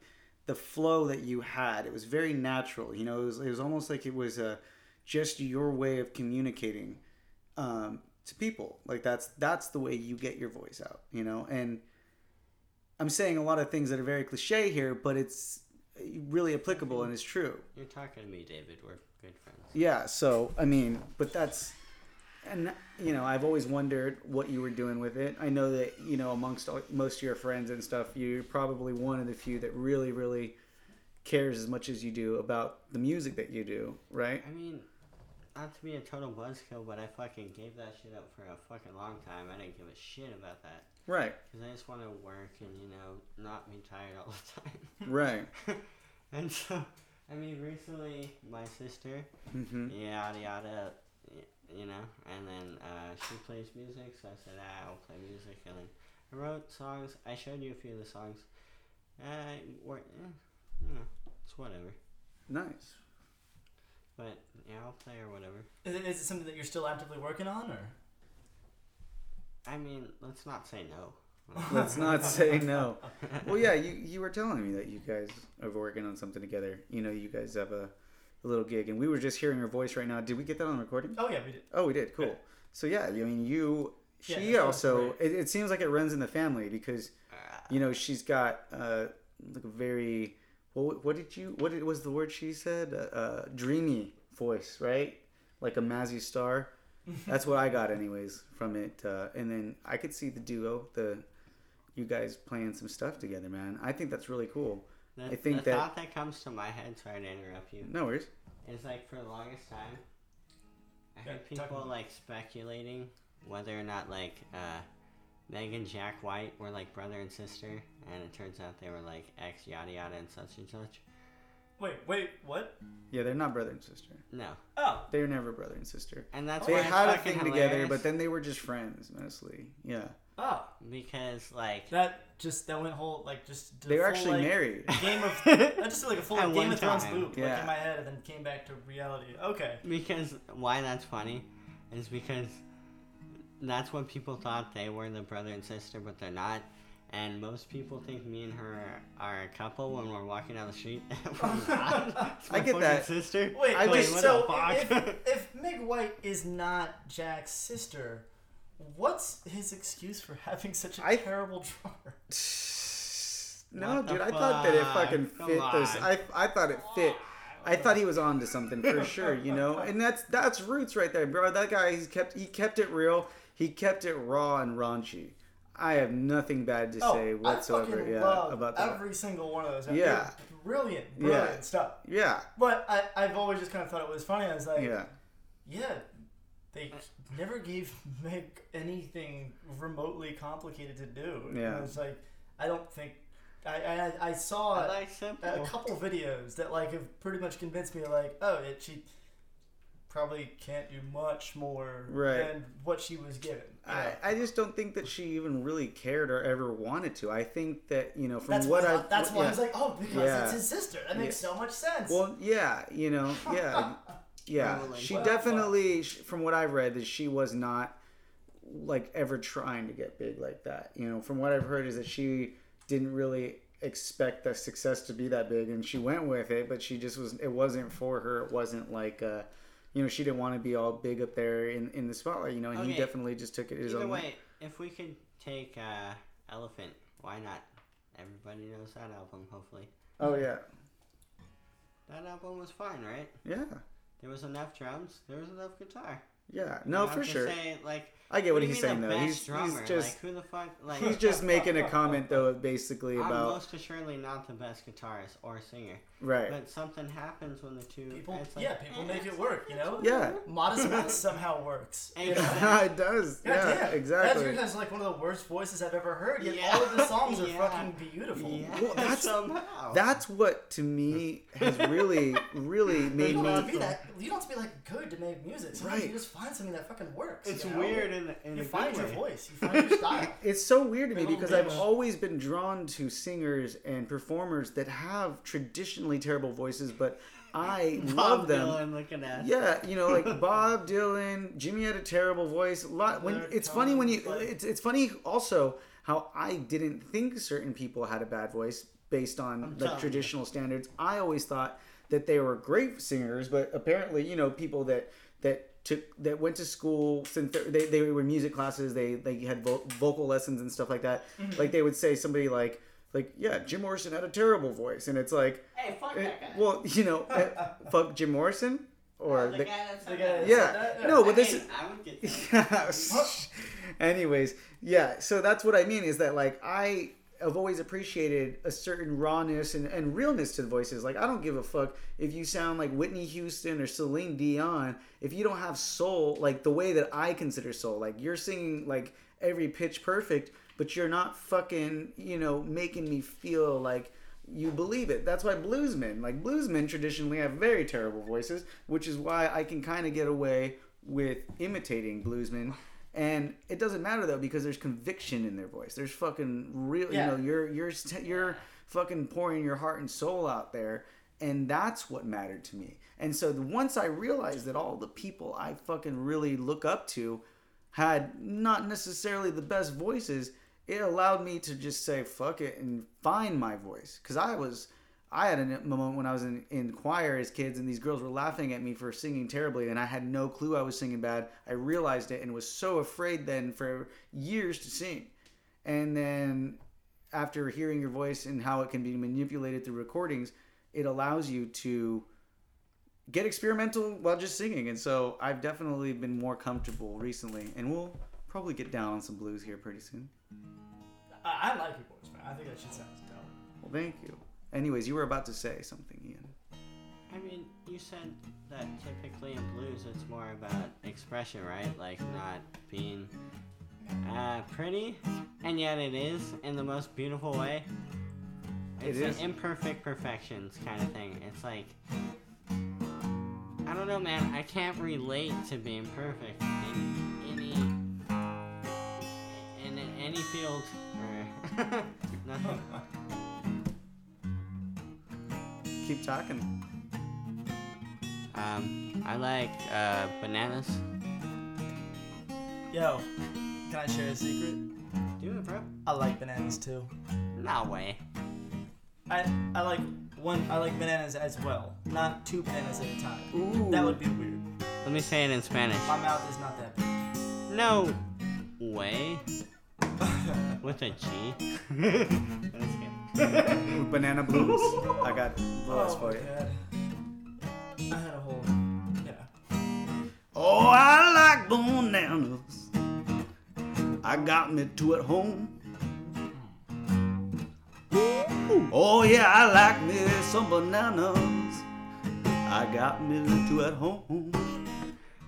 Speaker 1: the flow that you had it was very natural you know it was, it was almost like it was a just your way of communicating um, to people. Like that's that's the way you get your voice out you know? And i'm saying a lot of things that are very cliche here but it's really applicable and it's true.
Speaker 4: You're talking to me, David. We're good friends.
Speaker 1: yeah, so I mean, but that's and you know, I've always wondered what you were doing with it. I know that, you know, amongst all, most of your friends and stuff, you're probably one of the few that really really cares as much as you do about the music that you do, right?
Speaker 4: I mean, not to be a total buzzkill, but I fucking gave that shit up for a fucking long time. I didn't give a shit about that
Speaker 1: Right.
Speaker 4: because I just want to work and you know not be tired all the time.
Speaker 1: Right.
Speaker 4: and so, I mean, recently my sister,
Speaker 1: hmm
Speaker 4: yada yada, you know, and then uh, she plays music, so I said, ah, I'll play music, and then I wrote songs. I showed you a few of the songs. I were, eh, you know, it's whatever.
Speaker 1: Nice.
Speaker 4: But yeah, I'll play or whatever.
Speaker 2: Is it, is it something that you're still actively working on, or?
Speaker 4: I mean, let's not say no.
Speaker 1: Let's not say no. Well, yeah, you you were telling me that you guys are working on something together. You know, you guys have a, a little gig, and we were just hearing your voice right now. Did we get that on recording?
Speaker 2: Oh yeah, we did.
Speaker 1: Oh, we did. Cool.
Speaker 2: Yeah.
Speaker 1: So yeah, I mean, you. She
Speaker 2: was
Speaker 1: also. It, it seems like it runs in the family because
Speaker 4: Uh,
Speaker 1: you know she's got uh like a very. What, what did you? What was the word she said? Uh, uh, dreamy voice, right? Like a Mazzy Star. That's what I got, anyways, from it. Uh, and then I could see the duo, the you guys playing some stuff together, man. I think that's really cool.
Speaker 4: the,
Speaker 1: I think
Speaker 4: the
Speaker 1: that-
Speaker 4: thought that comes to my head, sorry to interrupt you,
Speaker 1: No worries.
Speaker 4: is like for the longest time, I
Speaker 2: Yeah,
Speaker 4: heard
Speaker 2: talk
Speaker 4: people
Speaker 2: about-
Speaker 4: like speculating whether or not like uh, Meg and Jack White were like brother and sister, and it turns out they were like ex yada yada and such and such.
Speaker 2: Wait, wait, what?
Speaker 1: Yeah, they're not brother and sister.
Speaker 4: No,
Speaker 2: Oh,
Speaker 1: They were never brother and sister.
Speaker 4: and that's
Speaker 1: They
Speaker 4: why it's
Speaker 1: had a
Speaker 4: fucking
Speaker 1: thing together, but then they were just friends mostly. Yeah,
Speaker 2: oh,
Speaker 4: because like
Speaker 2: that just that went whole like just did a
Speaker 1: they were
Speaker 2: full,
Speaker 1: actually
Speaker 2: like,
Speaker 1: married.
Speaker 2: Game of that just did like a full
Speaker 4: At
Speaker 2: Game
Speaker 4: one
Speaker 2: of Thrones
Speaker 4: time.
Speaker 2: loop like
Speaker 1: Yeah.
Speaker 2: in my head, and then came back to reality. Okay.
Speaker 4: because why that's funny is because that's what people thought they were the brother and sister, but they're not. And most people think me and her are a couple when we're walking down the street. We're not. It's
Speaker 1: I
Speaker 4: my
Speaker 1: get
Speaker 4: fucking
Speaker 1: that.
Speaker 4: Sister.
Speaker 2: Wait,
Speaker 1: I
Speaker 2: wait.
Speaker 1: just-
Speaker 4: what
Speaker 2: so
Speaker 4: the fuck?
Speaker 2: if, if Meg White is not Jack's sister, what's his excuse for having such a
Speaker 1: I-
Speaker 2: terrible drummer?
Speaker 1: No,
Speaker 4: What
Speaker 1: dude, I thought that it
Speaker 4: fuck?
Speaker 1: fucking
Speaker 4: Come
Speaker 1: fit this.
Speaker 4: on.
Speaker 1: I, I thought it fit. I thought he was on to something for sure, you know. And that's that's roots right there, bro. That guy, he's kept he kept it real. He kept it raw and raunchy. I have nothing bad to oh, say
Speaker 2: I
Speaker 1: whatsoever.
Speaker 2: fucking
Speaker 1: Yeah,
Speaker 2: love
Speaker 1: about that.
Speaker 2: every single one of those.
Speaker 1: Yeah.
Speaker 2: They're brilliant, brilliant
Speaker 1: Yeah.
Speaker 2: stuff.
Speaker 1: Yeah,
Speaker 2: But I, I've always just kind of thought it was funny. I was like,
Speaker 1: yeah.
Speaker 2: yeah, they never gave Meg anything remotely complicated to do.
Speaker 1: Yeah.
Speaker 2: And it's like, I don't think. I, I, I saw
Speaker 4: I like simple.
Speaker 2: a couple videos that like have pretty much convinced me like oh it, she probably can't do much more
Speaker 1: Right.
Speaker 2: than what she was given you
Speaker 1: I,
Speaker 2: know?
Speaker 1: I just don't think that she even really cared or ever wanted to. I think that you know from
Speaker 2: that's
Speaker 1: what I
Speaker 2: that's why I was like oh because
Speaker 1: Yeah.
Speaker 2: it's his sister that makes so much sense
Speaker 1: Well, yeah, you know, yeah, yeah.
Speaker 4: Rolling.
Speaker 1: She
Speaker 2: Well,
Speaker 1: definitely, sh- from what I've read, that she was not like ever trying to get big like that. You know, from what I've heard is that she didn't really expect the success to be that big, and she went with it, but she just was. It wasn't for her. It wasn't like. Uh, you know, she didn't want to be all big up there in, in the spotlight, you know, and he definitely just took it his
Speaker 4: Either
Speaker 1: own
Speaker 4: way, if we could take uh, Elephant, why not? Everybody knows that album, hopefully.
Speaker 1: Oh, yeah.
Speaker 4: That album was fine, right?
Speaker 1: Yeah.
Speaker 4: There was enough drums. There was enough guitar.
Speaker 1: Yeah. No,
Speaker 4: don't
Speaker 1: for sure.
Speaker 4: Say, like,
Speaker 1: I get what,
Speaker 4: do
Speaker 1: he's saying, though. He's, he's just.
Speaker 4: like, who the fuck? Like,
Speaker 1: He's just making a comment though, basically
Speaker 4: I'm
Speaker 1: about
Speaker 4: most assuredly not the best guitarist or singer,
Speaker 1: right.
Speaker 4: but something happens when the two.
Speaker 2: people
Speaker 4: like,
Speaker 2: yeah people
Speaker 4: eh,
Speaker 2: make it work you know
Speaker 1: Yeah,
Speaker 2: modest mouse somehow works you know?
Speaker 4: Exactly.
Speaker 1: it does.
Speaker 2: God
Speaker 1: Yeah,
Speaker 2: damn. That
Speaker 1: exactly.
Speaker 2: dude has like one of the worst voices I've ever heard. Yet
Speaker 4: Yeah.
Speaker 2: all of the songs are
Speaker 4: Yeah.
Speaker 2: fucking beautiful.
Speaker 4: Yeah,
Speaker 1: Well, that's-
Speaker 4: somehow.
Speaker 1: That's what to me has really, really
Speaker 2: You
Speaker 1: made
Speaker 2: don't have to
Speaker 1: me.
Speaker 2: be that. You don't have to be like good to make music. Sometimes
Speaker 1: Right.
Speaker 2: You just find something that fucking works.
Speaker 4: it's
Speaker 2: you know?
Speaker 4: weird in, a- in
Speaker 2: You
Speaker 4: a
Speaker 2: find
Speaker 4: good
Speaker 2: your
Speaker 4: way.
Speaker 2: voice. You find your style.
Speaker 1: It's so weird to me
Speaker 2: Little oh,
Speaker 1: because I've always been drawn to singers and performers that have traditionally terrible voices, but I
Speaker 4: Bob
Speaker 1: love them.
Speaker 4: Dylan looking at.
Speaker 1: Yeah, you know, like Bob Dylan, Jimmy had a terrible voice. A lot. When
Speaker 2: There
Speaker 1: it's funny when you, it's it's funny also how I didn't think certain people had a bad voice based on
Speaker 4: I'm
Speaker 1: like
Speaker 4: telling you.
Speaker 1: traditional standards. I always thought that they were great singers, but apparently, you know, people that that took that went to school since they they, they were music classes, they they had vo- vocal lessons and stuff like that.
Speaker 4: Mm-hmm.
Speaker 1: Like they would say somebody like like yeah, Jim Morrison had a terrible voice, and it's like.
Speaker 4: Hey, fuck
Speaker 1: eh,
Speaker 4: that guy.
Speaker 1: Well, you know, eh, fuck Jim Morrison or
Speaker 4: the,
Speaker 1: the,
Speaker 4: guy that's
Speaker 2: The
Speaker 4: like
Speaker 2: guy
Speaker 4: that.
Speaker 2: that's-
Speaker 1: yeah,
Speaker 2: that- yeah.
Speaker 1: no,
Speaker 4: I
Speaker 1: but this
Speaker 4: mean,
Speaker 1: is.
Speaker 4: I would get that.
Speaker 1: Anyways, yeah. So that's what I mean is that like I I've always appreciated a certain rawness and, and realness to the voices. Like I don't give a fuck if you sound like Whitney Houston or Celine Dion. If you don't have soul, like the way that I consider soul, like you're singing like every pitch perfect, but you're not fucking, you know, making me feel like you believe it. That's why bluesmen, like bluesmen traditionally have very terrible voices, which is why I can kind of get away with imitating bluesmen. And it doesn't matter though because there's conviction in their voice. There's fucking real,
Speaker 2: Yeah.
Speaker 1: you know, you're you're you're fucking pouring your heart and soul out there, and that's what mattered to me. And so the, once I realized that all the people I fucking really look up to had not necessarily the best voices, it allowed me to just say fuck it and find my voice. Cause I was, I had a moment when I was in, in choir as kids and these girls were laughing at me for singing terribly and I had no clue I was singing bad. I realized it and was so afraid then for years to sing. And then after hearing your voice and how it can be manipulated through recordings, it allows you to get experimental while just singing. And so I've definitely been more comfortable recently, and we'll probably get down on some blues here pretty soon.
Speaker 2: I, I like your voice, man. I think that shit sounds dope.
Speaker 1: Well, thank you. Anyways, you were about to say something, Ian.
Speaker 4: I mean, you said that typically in blues it's more about expression, right? Like not being uh, pretty, and yet it is in the most beautiful way.
Speaker 1: It
Speaker 4: It's an imperfect perfections kind of thing. It's like I don't know, man. I can't relate to being perfect in any in any field or nothing.
Speaker 1: Keep talking.
Speaker 4: Um, I like uh, bananas.
Speaker 2: Yo, can I share a secret?
Speaker 4: Do it, bro.
Speaker 2: I like bananas too.
Speaker 4: No way.
Speaker 2: I I like one. I like bananas as well, not two bananas at a time.
Speaker 1: Ooh.
Speaker 2: That would be weird.
Speaker 4: Let me say it in Spanish.
Speaker 2: My mouth is not that big.
Speaker 4: No way. With a G. That's good.
Speaker 1: Banana blues. I got blues
Speaker 2: oh
Speaker 1: for you.
Speaker 2: god. I had a whole. Yeah.
Speaker 1: Oh, I like bananas. I got me two at home. Oh yeah, I like me some bananas. I got me two at home.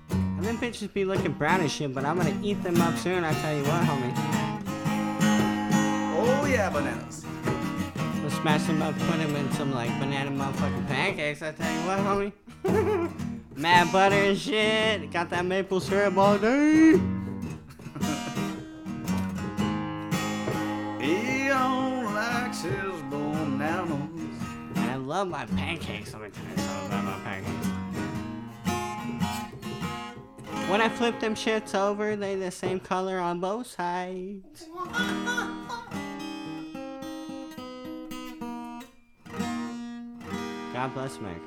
Speaker 4: And them bitches be looking brown as shit, but I'm gonna eat them up soon. I tell you what, homie.
Speaker 1: Oh yeah, bananas.
Speaker 4: We'll smash them up, put them in some like banana motherfucking pancakes. I tell you what, homie. Mad butter and shit. Got that maple syrup all day.
Speaker 1: He don't likes his bananas.
Speaker 4: And I love my pancakes. Let me tell you something about my pancakes. When I flip them shits over, they the same color on both sides. God bless America.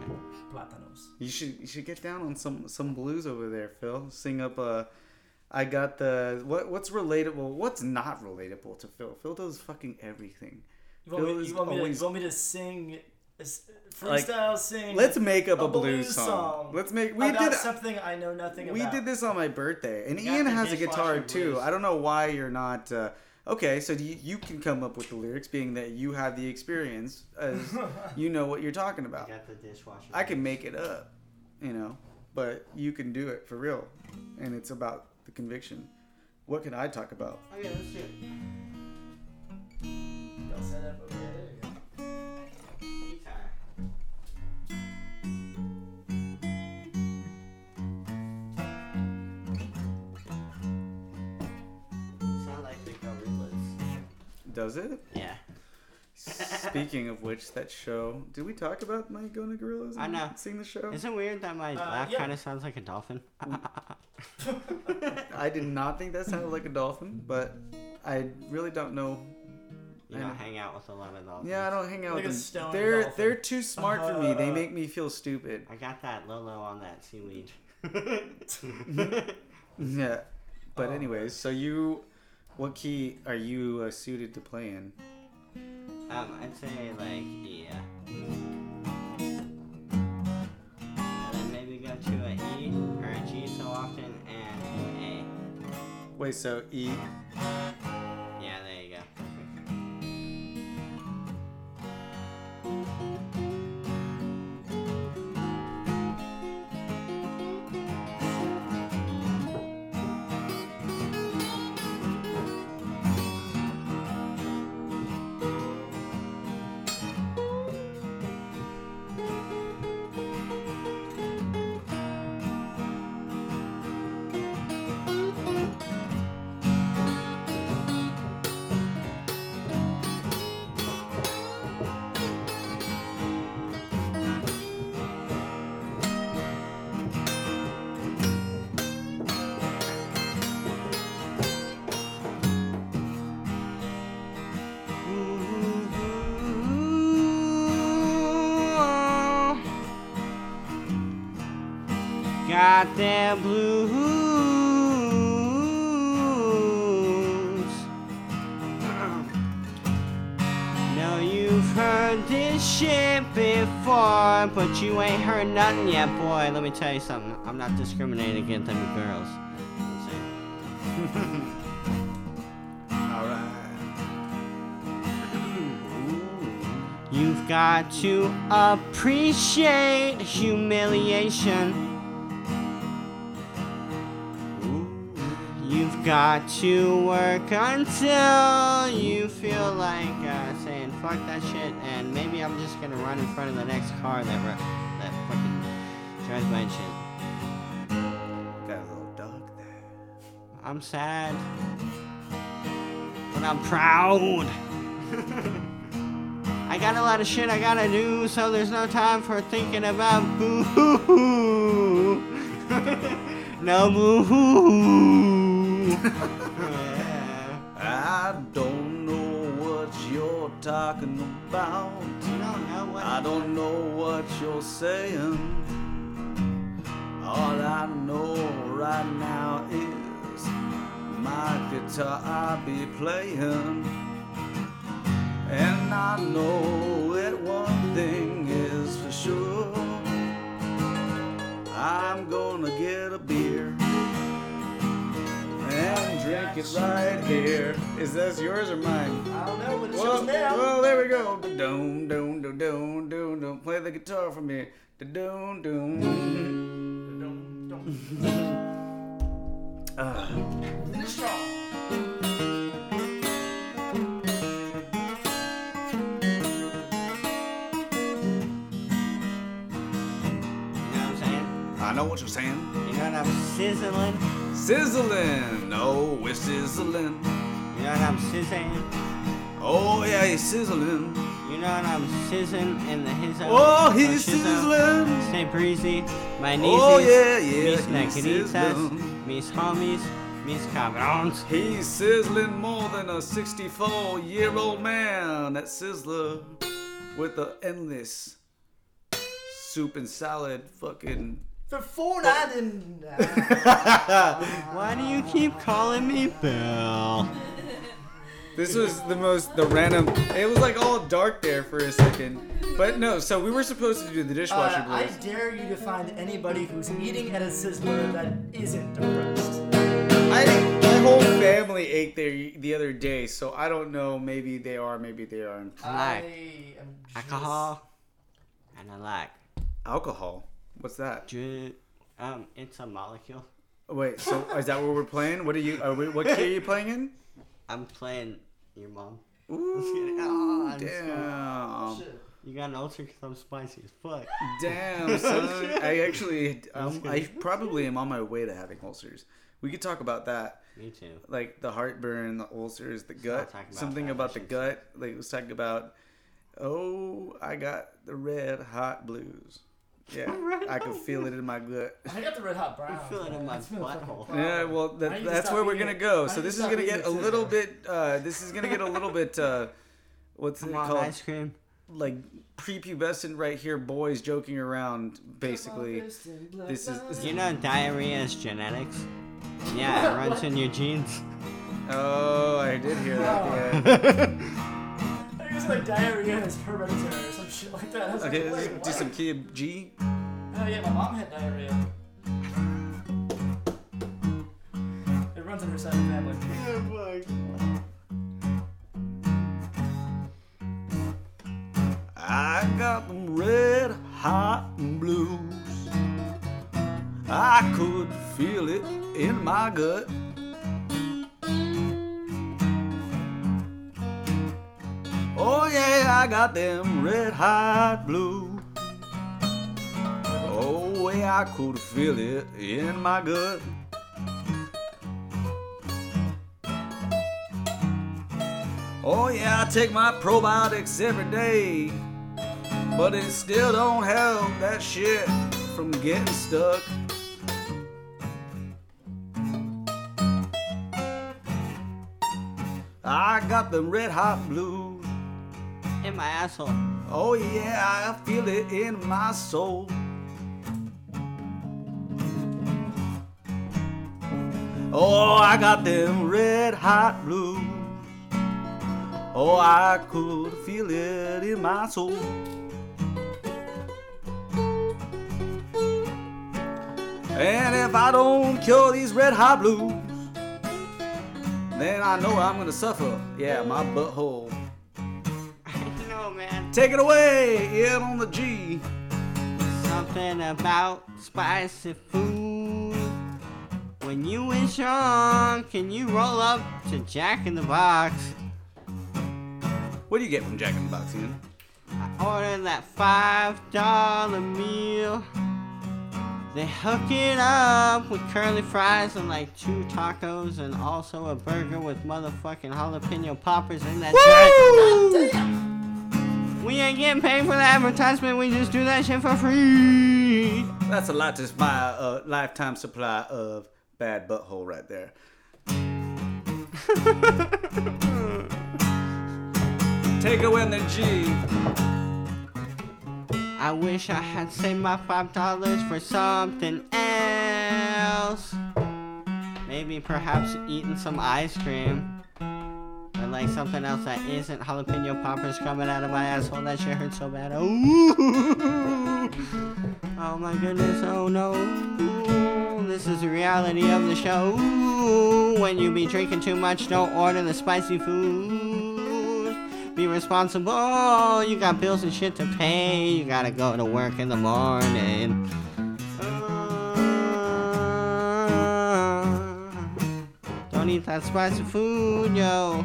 Speaker 2: Plátanos.
Speaker 1: You should you should get down on some some blues over there, Phil. Sing up uh I got the what what's relatable? What's not relatable to Phil? Phil does fucking everything.
Speaker 2: You want,
Speaker 1: Phil
Speaker 2: me,
Speaker 1: is
Speaker 2: you, want me to, you want me to sing, a s-
Speaker 1: Like,
Speaker 2: freestyle sing?
Speaker 1: Let's make up
Speaker 2: a
Speaker 1: a, blues,
Speaker 2: blues
Speaker 1: song.
Speaker 2: song
Speaker 1: Let's make we
Speaker 2: about
Speaker 1: did
Speaker 2: something I know nothing
Speaker 1: we
Speaker 2: about.
Speaker 1: We did this on my birthday, and Ian has a guitar too.
Speaker 2: blues.
Speaker 1: I don't know why you're not. Uh, okay, so you, you can come up with the lyrics, being that you have the experience, as you know what you're talking about.
Speaker 4: got the dishwasher.
Speaker 1: I can make it up, you know, but you can do it for real, and it's about the conviction. What can I talk about?
Speaker 4: Okay, let's do it.
Speaker 2: Y'all set up over there.
Speaker 1: Does it?
Speaker 4: Yeah.
Speaker 1: Speaking of which, that show. Did we talk about my going to Gorillaz?
Speaker 4: I
Speaker 1: and
Speaker 4: know.
Speaker 1: Seeing the show.
Speaker 4: Is it weird that my
Speaker 2: Uh,
Speaker 4: laugh
Speaker 2: yeah.
Speaker 4: kind of sounds like a dolphin?
Speaker 1: I did not think that sounded like a dolphin, but I really don't know.
Speaker 4: You
Speaker 1: I
Speaker 4: don't
Speaker 1: know.
Speaker 4: hang out with a lot of dolphins.
Speaker 1: Yeah, I don't hang out
Speaker 2: Like a
Speaker 1: with them. They're
Speaker 2: dolphin.
Speaker 1: they're too smart for me. They
Speaker 2: Uh.
Speaker 1: make me feel stupid.
Speaker 4: I got that Lolo on that seaweed.
Speaker 1: Yeah. But
Speaker 2: Oh,
Speaker 1: anyways, so you, what key are you uh, suited to play in?
Speaker 4: um, I'd say like yeah. And then maybe go to a E or a G so often and an A.
Speaker 1: Wait, so E.
Speaker 4: them blues. Know you've heard this shit before, but you ain't heard nothing yet, boy. Let me tell you something. I'm not discriminating against them girls. You've got to appreciate humiliation. Got to work until you feel like uh, saying fuck that shit, and maybe I'm just gonna run in front of the next car that ru- that fucking drives and shit.
Speaker 1: Got a little dog there.
Speaker 4: I'm sad, but I'm proud. I got a lot of shit I gotta do, so there's no time for thinking about boo. no boo.
Speaker 1: I don't know what you're talking about.
Speaker 4: You don't know what
Speaker 1: I don't know what you're saying. All I know right now is my guitar I'll be playing. And I know that one thing is for sure. I'm gonna get a beer and drink it right here. Is this yours or mine?
Speaker 2: I don't know, but it
Speaker 1: Well,
Speaker 2: shows now.
Speaker 1: well, there we go. Doom, doom, doom, doom, doom, doom. Play the guitar for me. Doom, doom. Ah.
Speaker 2: Finish strong.
Speaker 4: You know what I'm saying?
Speaker 1: I know what you're saying.
Speaker 4: You know what I'm sizzling?
Speaker 1: Sizzling. No, we're sizzling.
Speaker 4: You know what I'm sizzling?
Speaker 1: Oh, yeah, he's sizzling.
Speaker 4: You know what I'm sizzling in the his
Speaker 1: Oh, he's sizzling.
Speaker 4: Stay breezy. My oh, nieces.
Speaker 1: Oh, yeah, yeah,
Speaker 4: Mis
Speaker 1: he's
Speaker 4: negritas.
Speaker 1: sizzling.
Speaker 4: Mis homies. Mis cabrons.
Speaker 1: He's sizzling more than a 64 year old man. That sizzler with the endless soup and salad fucking.
Speaker 2: For four ninety
Speaker 4: Why do you keep calling me Bill?
Speaker 1: This was the most the random. It was like all dark there for a second, but no. So we were supposed to do the dishwasher
Speaker 2: Uh, I
Speaker 1: blues.
Speaker 2: dare you to find anybody who's eating at a sizzler that isn't depressed.
Speaker 1: I my whole family ate there the other day, so I don't know. Maybe they are, maybe they aren't.
Speaker 4: I
Speaker 2: I
Speaker 4: like
Speaker 2: am just-
Speaker 4: alcohol. And I like
Speaker 1: Alcohol. What's that?
Speaker 4: ju- um, it's a molecule.
Speaker 1: Wait. So is that what we're playing? What are you? Are we, what key are you playing in?
Speaker 4: I'm playing your mom.
Speaker 1: Ooh,
Speaker 4: Oh, I'm
Speaker 1: damn.
Speaker 2: Shit.
Speaker 4: You got an ulcer because I'm spicy as fuck.
Speaker 1: Damn, son. I actually, um, I probably am on my way to having ulcers. We could talk about that,
Speaker 4: Me too.
Speaker 1: like the heartburn, the ulcers, the gut,
Speaker 4: about
Speaker 1: something
Speaker 4: that,
Speaker 1: about the gut. Like let's talk about. Oh, I got the red hot blues. Yeah, I can feel it in my gut.
Speaker 2: I got the red hot brown.
Speaker 4: I feel it in my
Speaker 2: That's been a fucking
Speaker 4: butthole.
Speaker 1: Yeah, well, that, that's where we're gonna go. So this is gonna get a little bit. Uh, this is gonna get a little bit. Uh, what's it
Speaker 4: Come on,
Speaker 1: called?
Speaker 4: ice cream.
Speaker 1: Like prepubescent right here, boys joking around. Basically, this is.
Speaker 4: You know diarrhea is genetics? Yeah, it runs in your genes.
Speaker 1: Oh, I did hear that. Yeah.
Speaker 2: I think it's like diarrhea is hereditary or some shit like that. I was
Speaker 1: Okay,
Speaker 2: like,
Speaker 1: let's
Speaker 2: wait,
Speaker 1: do
Speaker 2: what?
Speaker 1: some key G.
Speaker 2: Oh yeah, my mom had diarrhea. It runs in her side of the family.
Speaker 1: I got them red hot blues. I could feel it in my gut. Oh yeah, I got them red hot blues. Oh yeah, I could feel it in my gut. Oh yeah, I take my probiotics every day, but it still don't help that shit from getting stuck. I got them red hot blues.
Speaker 4: In my asshole.
Speaker 1: Oh yeah, I feel it in my soul. Oh, I got them red hot blues. Oh, I could feel it in my soul. And if I don't cure these red hot blues, then I know I'm gonna suffer. Yeah, my butthole.
Speaker 4: Man.
Speaker 1: Take it away, in on the G.
Speaker 4: Something about spicy food. When you was young, can you roll up to Jack in the Box?
Speaker 1: What do you get from Jack in the Box, Ian?
Speaker 4: I ordered that five dollar meal. They hook it up with curly fries and like two tacos and also a burger with motherfucking jalapeno poppers in that joint. We ain't getting paid for the advertisement. We just do that shit for free.
Speaker 1: That's a lot to buy a lifetime supply of bad butthole right there. Take away the G.
Speaker 4: I wish I had saved my five dollars for something else. Maybe perhaps eating some ice cream. Like something else that isn't jalapeno poppers coming out of my asshole. That shit hurts so bad. Oh, oh my goodness. Oh no. This is the reality of the show. When you be drinking too much, don't order the spicy food. Be responsible. You got bills and shit to pay. You gotta go to work in the morning. Uh, Don't eat that spicy food, yo.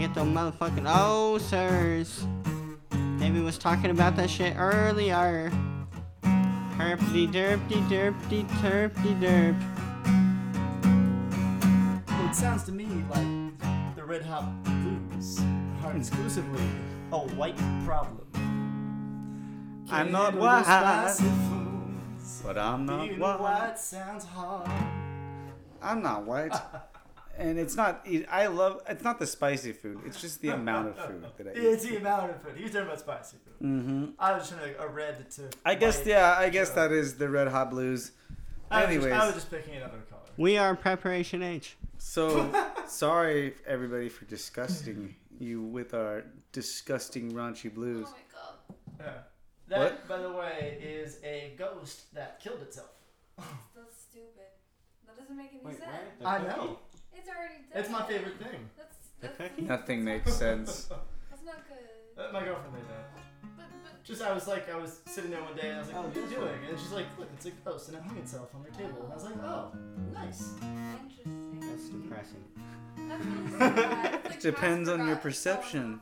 Speaker 4: That's how you get them motherfucking oh, ulcers. Maybe was talking about that shit earlier. Herpty derpty derpty terpty derp.
Speaker 2: It sounds to me like the Red Hot Blues are exclusively a white problem.
Speaker 1: I'm not white, but I'm not white.
Speaker 2: white sounds hard.
Speaker 1: I'm not white. And it's not. I love. It's not the spicy food. It's just the amount of food that I eat.
Speaker 2: It's the amount of food. He was talking about spicy food.
Speaker 1: Mm-hmm.
Speaker 2: I was trying to a red to.
Speaker 1: I guess.
Speaker 2: white.
Speaker 1: Yeah. I guess that is the Red Hot Blues.
Speaker 2: I was, just,
Speaker 1: Anyways.
Speaker 2: I was just picking another color.
Speaker 4: We are Preparation H.
Speaker 1: So sorry everybody for disgusting you with our disgusting raunchy blues.
Speaker 3: Oh my god.
Speaker 2: Yeah. That, by the way, is a ghost that killed itself.
Speaker 3: That's stupid. That doesn't make any sense.
Speaker 2: I know.
Speaker 3: It's already dead.
Speaker 2: It's my favorite thing.
Speaker 3: That's, that's.
Speaker 1: Nothing makes sense.
Speaker 3: that's not good.
Speaker 2: Uh, my girlfriend made that.
Speaker 3: But, but
Speaker 2: Just I was like, I was sitting there one day and I was like,
Speaker 4: Oh,
Speaker 2: "What are you doing?" And she's like, "Look, it's a ghost and it hung itself on your table." And I was like, "Oh, nice."
Speaker 3: interesting.
Speaker 4: That's depressing.
Speaker 3: That's really sad. It's like
Speaker 1: Depends on your
Speaker 3: Casper
Speaker 1: perception.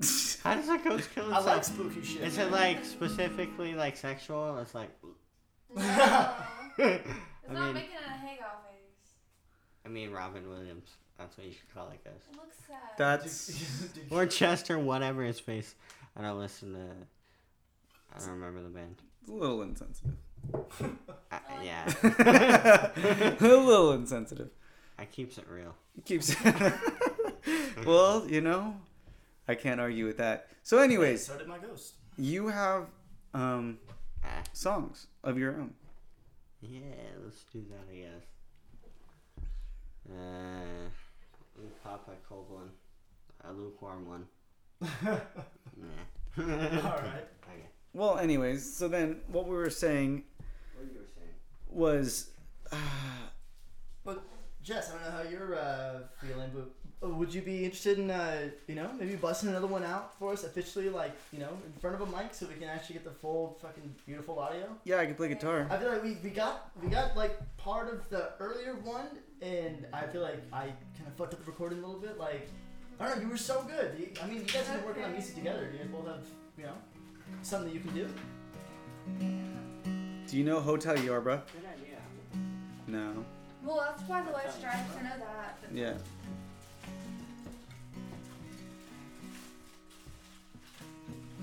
Speaker 4: How does a ghost kill
Speaker 2: I
Speaker 4: itself?
Speaker 2: like spooky shit.
Speaker 4: Is it like specifically like sexual? It's like.
Speaker 3: No.
Speaker 4: I
Speaker 3: It's not
Speaker 4: mean,
Speaker 3: making a hangoff face.
Speaker 4: I mean Robin Williams. That's what you should call it, ghost.
Speaker 3: It looks sad.
Speaker 1: That's
Speaker 4: Or Chester, whatever his face. I don't listen to. I don't remember the band.
Speaker 1: It's a little insensitive.
Speaker 4: I, yeah,
Speaker 1: a little insensitive.
Speaker 4: I keeps it real.
Speaker 1: Keeps. well, you know, I can't argue with that. So, anyways,
Speaker 2: so did my ghost.
Speaker 1: you have um,
Speaker 4: Ah,
Speaker 1: songs of your own.
Speaker 4: yeah, let's do that. I guess. Uh, let me pop a cold one, a lukewarm one. Nah.
Speaker 2: All right.
Speaker 4: Okay.
Speaker 1: Well, anyways, so then what we were saying
Speaker 4: What you were saying?
Speaker 1: was.
Speaker 2: But Jess, I don't know how you're uh, feeling, but uh, would you be interested in, uh, you know, maybe busting another one out for us officially, like, you know, in front of a mic, so we can actually get the full fucking beautiful audio?
Speaker 1: yeah, I can play guitar.
Speaker 2: I feel like we, we got we got like part of the earlier one, and I feel like I kind of fucked up the recording a little bit. Like, I don't know, you were so good. You- I mean, you guys have been working on music together. You guys both have, you know, something that you can do.
Speaker 1: Do you know Hotel Yorba?
Speaker 4: Good idea.
Speaker 1: No.
Speaker 3: Well, that's why the West Drive to know that. But
Speaker 1: Yeah.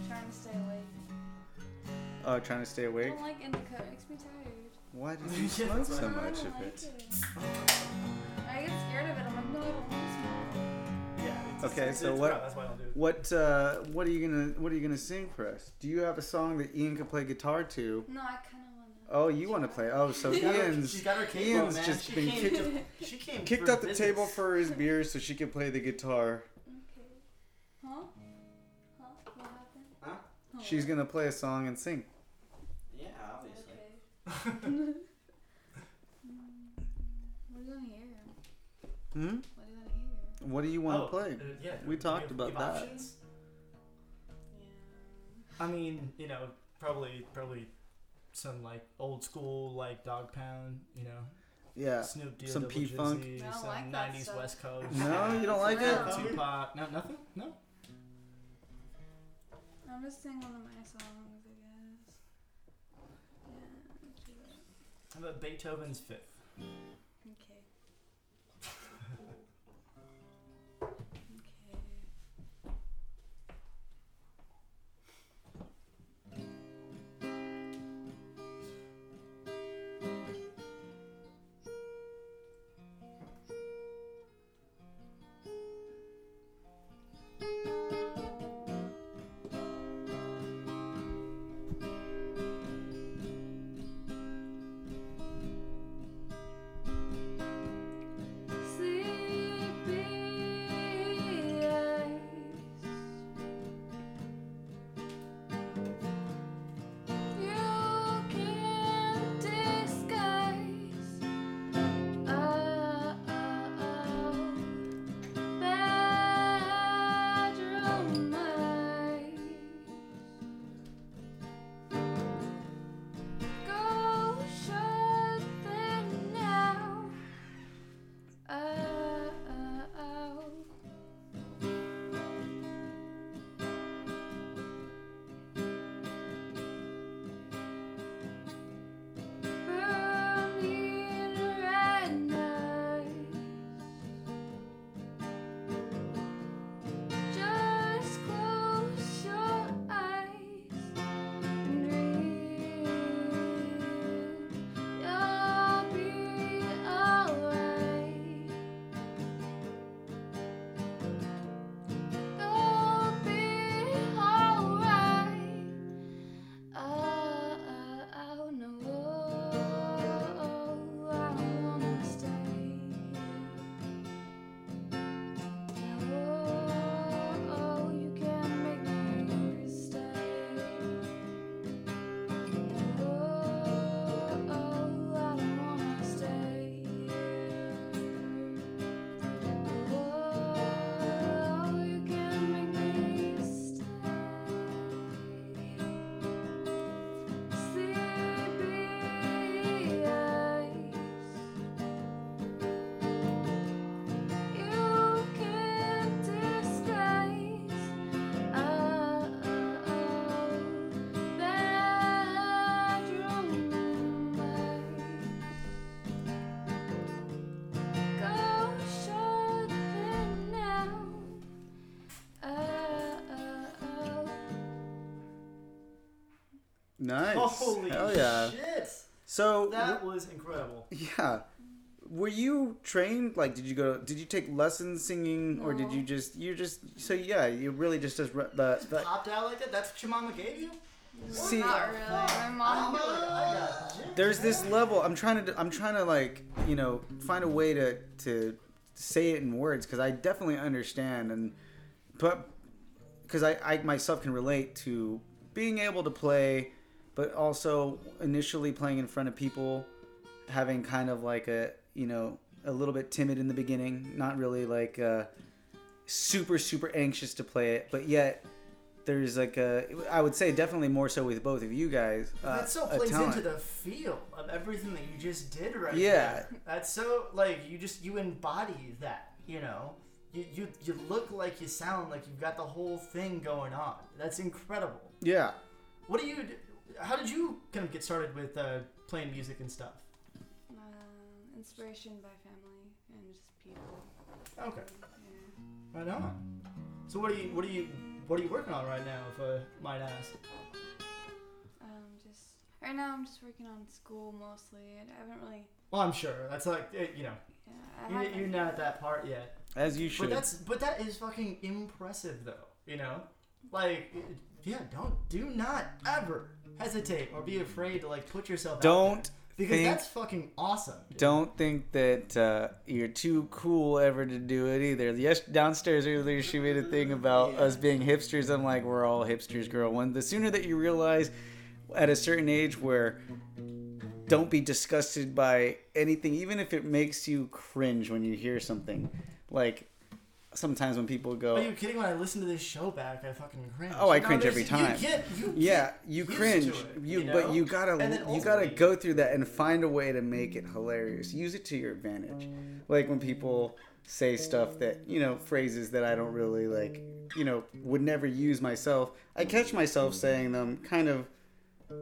Speaker 3: Trying to stay awake.
Speaker 1: Oh, trying to stay awake?
Speaker 3: I
Speaker 1: awake.
Speaker 3: don't like indica. It makes me tired.
Speaker 1: Why did you
Speaker 2: Yeah,
Speaker 1: smoke so much of it?
Speaker 3: I get scared of it. I'm like, no, I don't want to smoke.
Speaker 2: Yeah. It's,
Speaker 1: Okay,
Speaker 2: it's,
Speaker 1: so
Speaker 2: it's
Speaker 1: what-
Speaker 2: rough, That's why I don't do it.
Speaker 1: What uh, what are you gonna what are you gonna sing for us? Do you have a song that Ian can play guitar to?
Speaker 3: No, I kind of want to.
Speaker 1: Oh, you want to play? Oh, so
Speaker 3: She's got her-
Speaker 1: Ian's
Speaker 3: she's got her cape
Speaker 1: Ian's
Speaker 3: man.
Speaker 1: just
Speaker 3: She
Speaker 1: been
Speaker 3: came-
Speaker 1: kicked,
Speaker 3: She came
Speaker 1: kicked
Speaker 3: for
Speaker 1: out the
Speaker 3: business.
Speaker 1: table for his beer so she can play the guitar.
Speaker 2: Okay. Huh? Huh? What happened?
Speaker 4: Huh?
Speaker 1: She's gonna play a song and sing.
Speaker 4: Yeah, obviously.
Speaker 2: Okay. Mm. What do you want to hear?
Speaker 1: Hmm.
Speaker 2: What do you want to hear?
Speaker 1: What do you want to
Speaker 3: Oh,
Speaker 1: play?
Speaker 3: uh, yeah,
Speaker 1: We talked
Speaker 3: you
Speaker 1: about that.
Speaker 3: Options?
Speaker 2: Yeah.
Speaker 3: I mean, you know, probably probably some like old school like Dog Pound, you know,
Speaker 1: Yeah.
Speaker 3: Snoop D,
Speaker 1: some P-Funk.
Speaker 3: Jizzy,
Speaker 2: I don't
Speaker 3: some
Speaker 2: like
Speaker 3: '90s
Speaker 2: stuff.
Speaker 3: West Coast.
Speaker 1: No, you don't like it?
Speaker 3: Tupac, no, nothing, no.
Speaker 2: I'm just sing one of my songs, I guess. Yeah. do that.
Speaker 3: How about Beethoven's Fifth?
Speaker 1: Nice.
Speaker 3: Holy
Speaker 1: Hell yeah.
Speaker 3: shit!
Speaker 1: So
Speaker 3: That was incredible.
Speaker 1: yeah. Were you trained? Like, did you go? Did you take lessons singing, or did you just? You just. So yeah, you really just just re- the. the
Speaker 3: Popped out like that. That's what your mama gave you.
Speaker 1: See-
Speaker 2: not really. My mom.
Speaker 3: I
Speaker 1: there's this level. I'm trying to. I'm trying to like you know find a way to to say it in words because I definitely understand and but because I I myself can relate to being able to play, but also initially playing in front of people, having kind of like a you know a little bit timid in the beginning, not really like uh, super super anxious to play it, but yet. There's like a, I would say definitely more so with both of you guys. Uh,
Speaker 3: that so plays into the feel of everything that you just did right
Speaker 1: Yeah.
Speaker 3: there. That's so like you just you embody that, you know. You, you you look like you sound like you've got the whole thing going on. That's incredible.
Speaker 1: Yeah.
Speaker 3: What do you how did you kind of get started with uh, playing music and stuff?
Speaker 2: Uh, inspiration by family and just people.
Speaker 3: Okay.
Speaker 2: Yeah.
Speaker 3: Right on. So what are you what are you what are you working on right now if I might ask?
Speaker 2: Um, just right now I'm just working on school mostly. I haven't really.
Speaker 3: Well, I'm sure that's like eh, you know
Speaker 2: Yeah, I
Speaker 3: you,
Speaker 2: haven't-
Speaker 3: you're not at that part yet.
Speaker 1: As you should.
Speaker 3: But that's but that is fucking impressive though. You know, like
Speaker 2: yeah, don't do not ever hesitate or be afraid to like put yourself out
Speaker 1: Don't
Speaker 2: there. because
Speaker 1: think-
Speaker 2: that's fucking awesome. dude.
Speaker 1: Don't think that uh, you're too cool ever to do it either. Yes, downstairs earlier she made a thing about us being hipsters. I'm like, we're all hipsters, girl. When the sooner that you realize at a certain age where don't be disgusted by anything, even if it makes you cringe when you hear something. Like sometimes when people go,
Speaker 2: Are you kidding? When I listen to this show back, I fucking cringe.
Speaker 1: Oh, I
Speaker 2: know,
Speaker 1: cringe every time.
Speaker 2: You get, you
Speaker 1: Yeah, you cringe.
Speaker 2: it,
Speaker 1: you,
Speaker 2: you
Speaker 1: but you gotta you gotta go through that and find a way to make it hilarious. Use it to your advantage. Like when people say stuff that you know phrases that I don't really like, you know, would never use myself. I catch myself saying them kind of,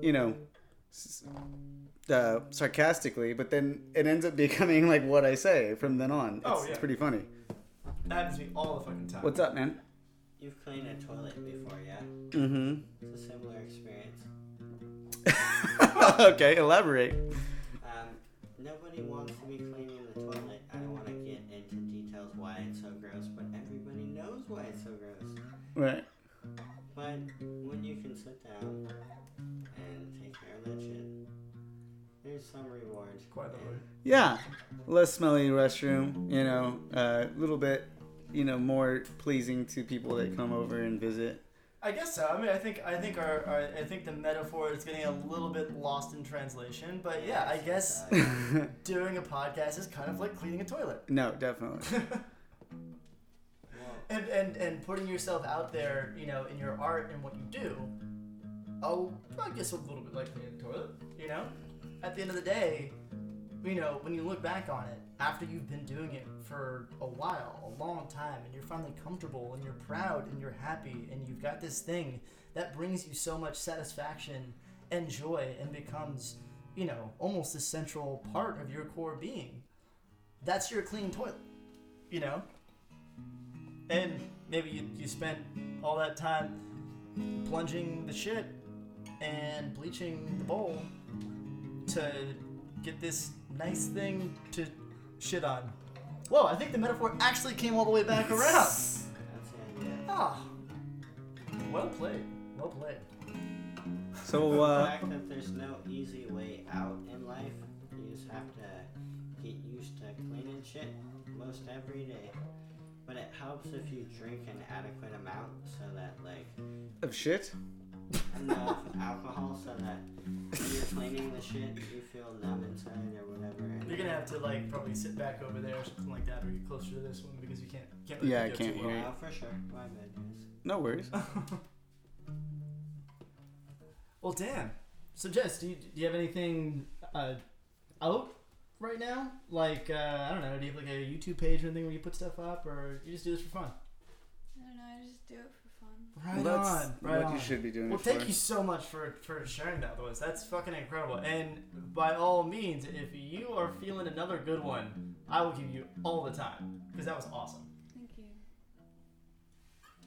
Speaker 1: you know, s- uh, sarcastically, but then it ends up becoming like what I say from then on. It's,
Speaker 2: Oh, yeah.
Speaker 1: it's pretty funny.
Speaker 2: That happens to me all the fucking time.
Speaker 1: What's up, man?
Speaker 4: You've cleaned a toilet before, yeah?
Speaker 1: Mm-hmm.
Speaker 4: It's a similar experience.
Speaker 1: okay, elaborate.
Speaker 4: Um, nobody wants to be cleaning the toilet. I don't want to get into details why it's so gross, but everybody knows why it's so gross.
Speaker 1: Right.
Speaker 4: But when you can sit down and take care of that shit, there's some reward.
Speaker 2: Quite literally.
Speaker 1: Yeah, less smelly restroom. You know, a little bit, you know, more pleasing to people that come over and visit.
Speaker 2: I guess so. I mean, I think I think our, our I think the metaphor is getting a little bit lost in translation. But yeah, I guess doing a podcast is kind of like cleaning a toilet.
Speaker 1: no, definitely.
Speaker 2: and, and and putting yourself out there, you know, in your art and what you do. Oh, I guess a little bit like cleaning the toilet. You know, at the end of the day, you know, when you look back on it after you've been doing it for a while, a long time, and you're finally comfortable and you're proud and you're happy and you've got this thing that brings you so much satisfaction and joy and becomes, you know, almost a central part of your core being. That's your clean toilet. You know? And maybe you, you spent all that time plunging the shit and bleaching the bowl to get this nice thing to shit on. Whoa, I think the metaphor actually came all the way back around.
Speaker 4: that's.
Speaker 2: Ah. Well played. Well played.
Speaker 1: So, uh.
Speaker 4: the
Speaker 1: uh,
Speaker 4: fact that there's no easy way out in life, you just have to get used to cleaning shit most every day. But it helps if you drink an adequate amount so that, like,
Speaker 1: of shit.
Speaker 4: Enough alcohol so that when you're cleaning the shit, you feel numb inside or whatever.
Speaker 2: You're gonna have to like probably sit back over there or something like that, or get closer to this one because you can't can't. Really
Speaker 1: Yeah, I
Speaker 2: pick you up
Speaker 1: can't
Speaker 2: too
Speaker 1: hear
Speaker 2: well.
Speaker 4: Oh, for sure. My bad, guys.
Speaker 1: No worries.
Speaker 2: Well, damn. So, Jess, do you, do you have anything uh, out right now? Like, uh, I don't know, do you have like a YouTube page or anything where you put stuff up, or you just do this for fun?
Speaker 3: I don't know. I just do it for fun.
Speaker 2: Right
Speaker 1: Well, that's
Speaker 2: on, right
Speaker 1: what
Speaker 2: on.
Speaker 1: you should be doing
Speaker 2: Well,
Speaker 1: it
Speaker 2: thank
Speaker 1: for.
Speaker 2: you so much for for sharing that with us. That's fucking incredible. And by all means, if you are feeling another good one, I will give you all the time because that was awesome.
Speaker 3: Thank you.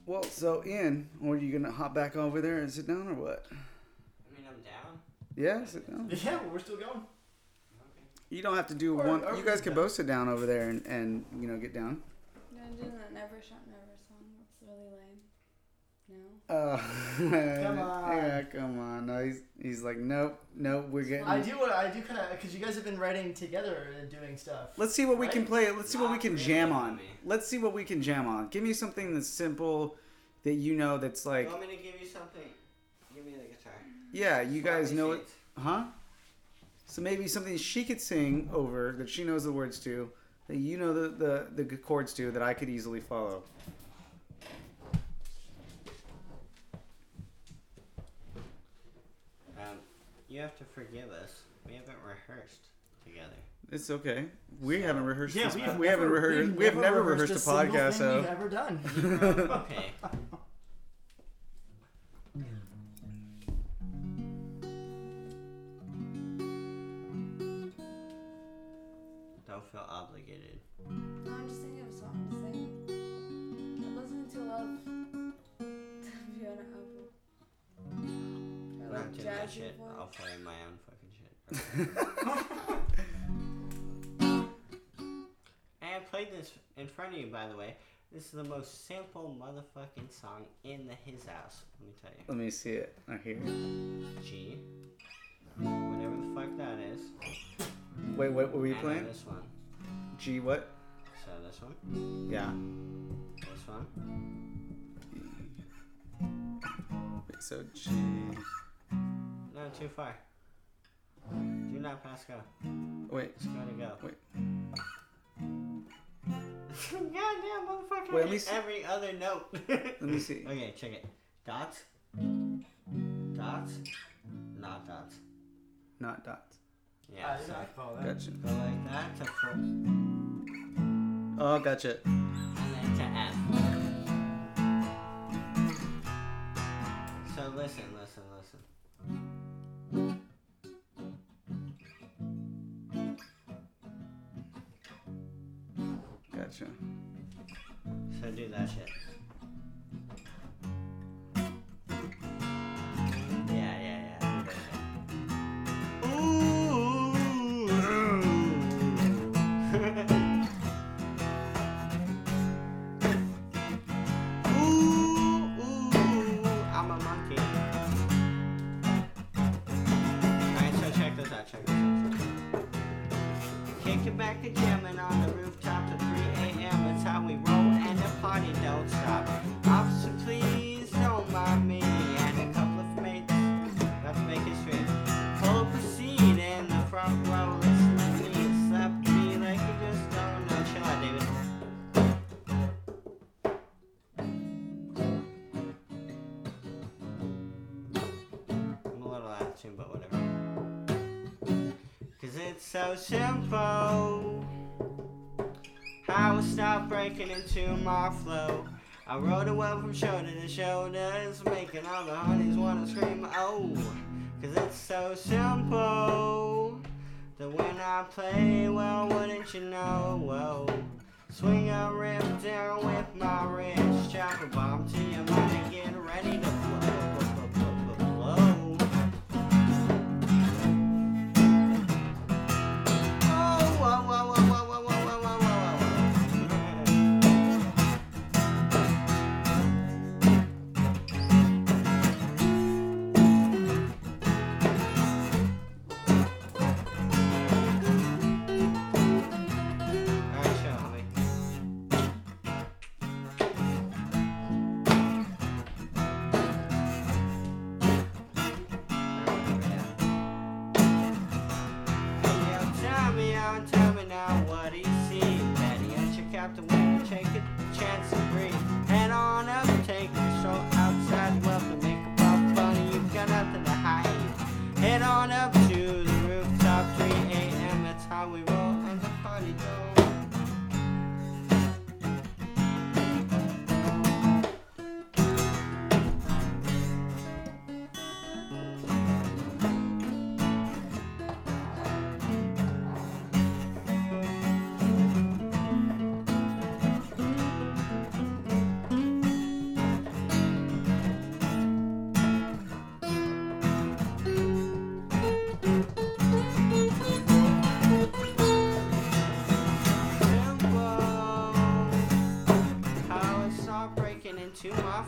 Speaker 1: Well, so Ian, are you gonna hop back over there and sit down or what?
Speaker 4: I mean, I'm down.
Speaker 1: Yeah, sit down.
Speaker 2: Yeah, well, we're still going.
Speaker 4: Okay.
Speaker 1: You don't have to do
Speaker 2: Or-
Speaker 1: one.
Speaker 2: or
Speaker 1: You guys can
Speaker 2: down.
Speaker 1: both sit down over there and, and you know get down.
Speaker 3: You know, doing that Never Shout Never song. That's really lame. No.
Speaker 1: Oh,
Speaker 2: Come on.
Speaker 1: yeah, come on. No, he's he's like, nope, nope. We're getting.
Speaker 2: I do. I do kind of because you guys have been writing together and doing stuff.
Speaker 1: Let's see what we can play. Let's see what we can
Speaker 4: really,
Speaker 1: jam on.
Speaker 4: Tommy.
Speaker 1: Let's see what we can jam on. Give me something that's simple, that you know that's like,
Speaker 4: you want me to give you something? Give me the guitar.
Speaker 1: yeah, you guys know it, huh? So maybe something she could sing over that she knows the words to, that you know the the, the chords to, that I could easily follow.
Speaker 4: Um, you have to forgive us. We haven't rehearsed together.
Speaker 1: It's okay. We haven't rehearsed.
Speaker 2: Yeah,
Speaker 1: this.
Speaker 2: we've
Speaker 1: we haven't rehearsed.
Speaker 2: we've
Speaker 1: We have never rehearsed a
Speaker 2: single
Speaker 1: podcast. So
Speaker 2: we've ever done.
Speaker 4: okay. Don't feel obligated.
Speaker 3: No,
Speaker 4: that shit,
Speaker 3: voice.
Speaker 4: I'll play my own fucking shit. and I played this in front of you, by the way. This is the most simple motherfucking song in the his house. Let me tell you.
Speaker 1: Let me see it. I hear it.
Speaker 4: G. Whatever the fuck that is.
Speaker 1: Wait, what were we
Speaker 4: and
Speaker 1: playing?
Speaker 4: this one.
Speaker 1: G what?
Speaker 4: So this one.
Speaker 1: Yeah.
Speaker 4: This one.
Speaker 1: Wait, so G.
Speaker 4: No, too far. Do not pass go.
Speaker 1: Wait.
Speaker 4: Just gotta go.
Speaker 1: Wait.
Speaker 4: Goddamn motherfucker.
Speaker 1: Wait, let me see.
Speaker 4: Every other note.
Speaker 1: Let me see.
Speaker 4: Okay, check it. Dots. Dots. Not dots.
Speaker 1: Not dots.
Speaker 4: Yeah. so
Speaker 1: Gotcha.
Speaker 4: go like that to full,
Speaker 1: Oh, gotcha.
Speaker 4: and then to F. So listen, listen, listen.
Speaker 1: Gotcha.
Speaker 4: So do that shit. Back to jamming breaking into my flow. I wrote it well from shoulder to shoulders, making all the honeys wanna scream, oh. Cause it's so simple. That when I play, well, wouldn't you know, whoa. Swing a riff down with my wrist, chop a bomb to your mind get ready to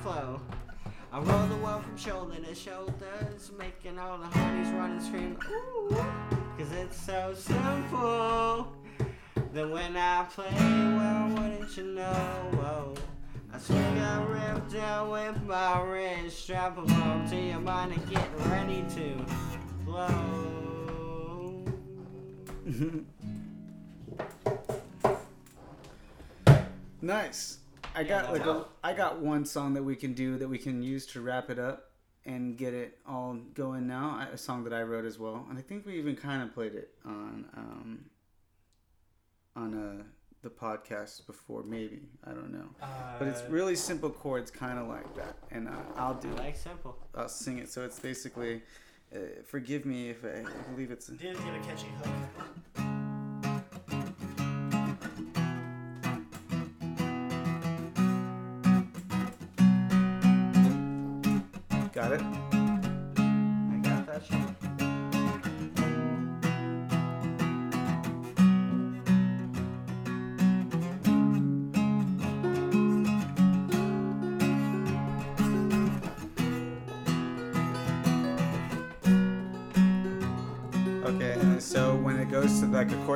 Speaker 4: flow. I roll the world from shoulder to shoulders, making all the honeys run and scream, ooh, cause it's so simple. Then when I play, well, wouldn't you know. I swing a riff down with my wrist, strap a bomb to your mind and get ready to blow.
Speaker 1: Nice. I
Speaker 4: Yeah,
Speaker 1: got like a, I got one song that we can do that we can use to wrap it up and get it all going now. I- A song that I wrote as well, and I think we even kind of played it on um on uh the podcast before, maybe I don't know. But it's really simple chords, kind of like that, and uh, I'll do it.
Speaker 4: Like simple.
Speaker 1: I'll sing it. So it's basically, uh, forgive me if I, I believe it's.
Speaker 2: Didn't get a catchy hook.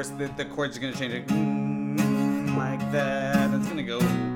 Speaker 1: Course, the, the chords are gonna change it mm, like that. It's gonna go.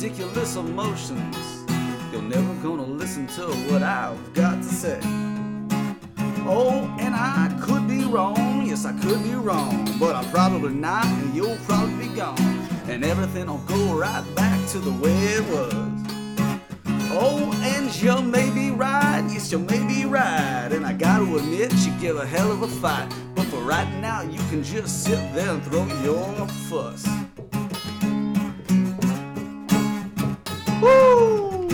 Speaker 1: Ridiculous emotions, you're never gonna listen to what I've got to say. Oh, and I could be wrong, yes, I could be wrong, but I'm probably not, and you'll probably be gone, and everything will go right back to the way it was. Oh, and you may be right, yes, you may be right, and I gotta admit, you give a hell of a fight, but for right now, you can just sit there and throw your fuss. Oh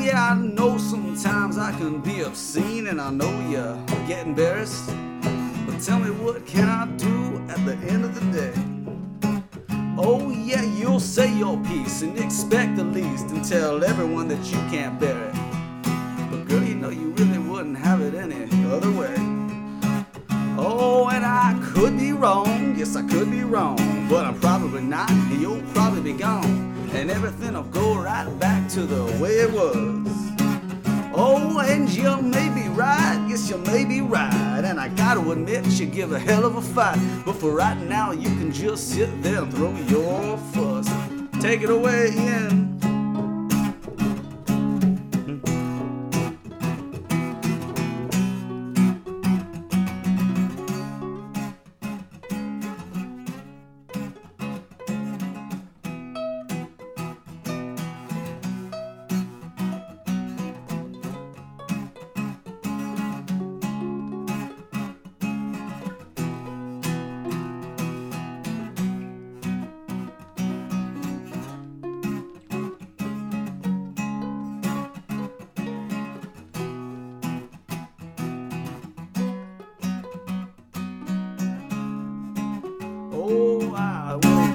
Speaker 1: yeah, I know sometimes I can be obscene and I know you get embarrassed. But tell me what can I do at the end of the day? Oh yeah, you'll say your piece and expect the least and tell everyone that you can't bear it. Wrong, yes, I could be wrong, but I'm probably not, and you'll probably be gone, and everything'll go right back to the way it was. Oh, and you may be right, yes, you may be right, and I gotta admit, you give a hell of a fight, but for right now, you can just sit there and throw your fuss. Take it away, Ian.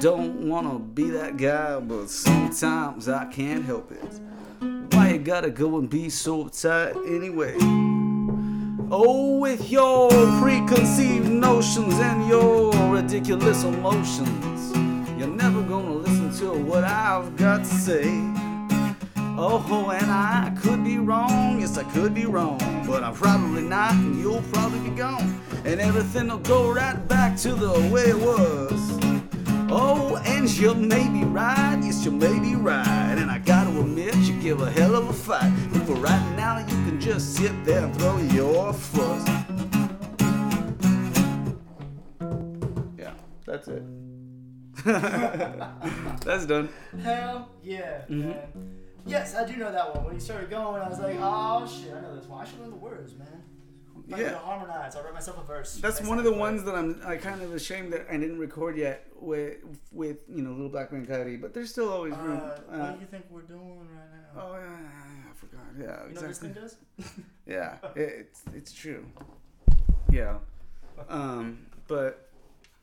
Speaker 1: Don't wanna be that guy, but sometimes I can't help it. Why you gotta go and be so uptight anyway? Oh, with your preconceived notions and your ridiculous emotions, you're never gonna listen to what I've got to say. Oh, and I could be wrong, yes, I could be wrong, but I'm probably not, and you'll probably be gone, and everything will go right back to the way it was. Oh, and you may be right, yes, you may be right, and I gotta admit, you give a hell of a fight, but for right now, you can just sit there and throw your fuss. Yeah, that's it. that's done.
Speaker 2: Hell yeah,
Speaker 1: Mm-hmm.
Speaker 2: man. Yes, I do know that one. When you started going, I was like, oh shit, I know this one. I should learn the words, man. I
Speaker 1: Yeah.
Speaker 2: harmonize. I'll write myself a verse.
Speaker 1: That's one of the ones that I'm I kind of ashamed that I didn't record yet with with you know Little Black Man Coyote, but there's still always
Speaker 2: Uh,
Speaker 1: room.
Speaker 2: what
Speaker 1: Uh,
Speaker 2: do you think we're doing right now?
Speaker 1: oh yeah, yeah, I forgot. Yeah,
Speaker 2: you know what this
Speaker 1: exactly.
Speaker 2: thing does?
Speaker 1: Yeah, it, it's it's true. Yeah, um, but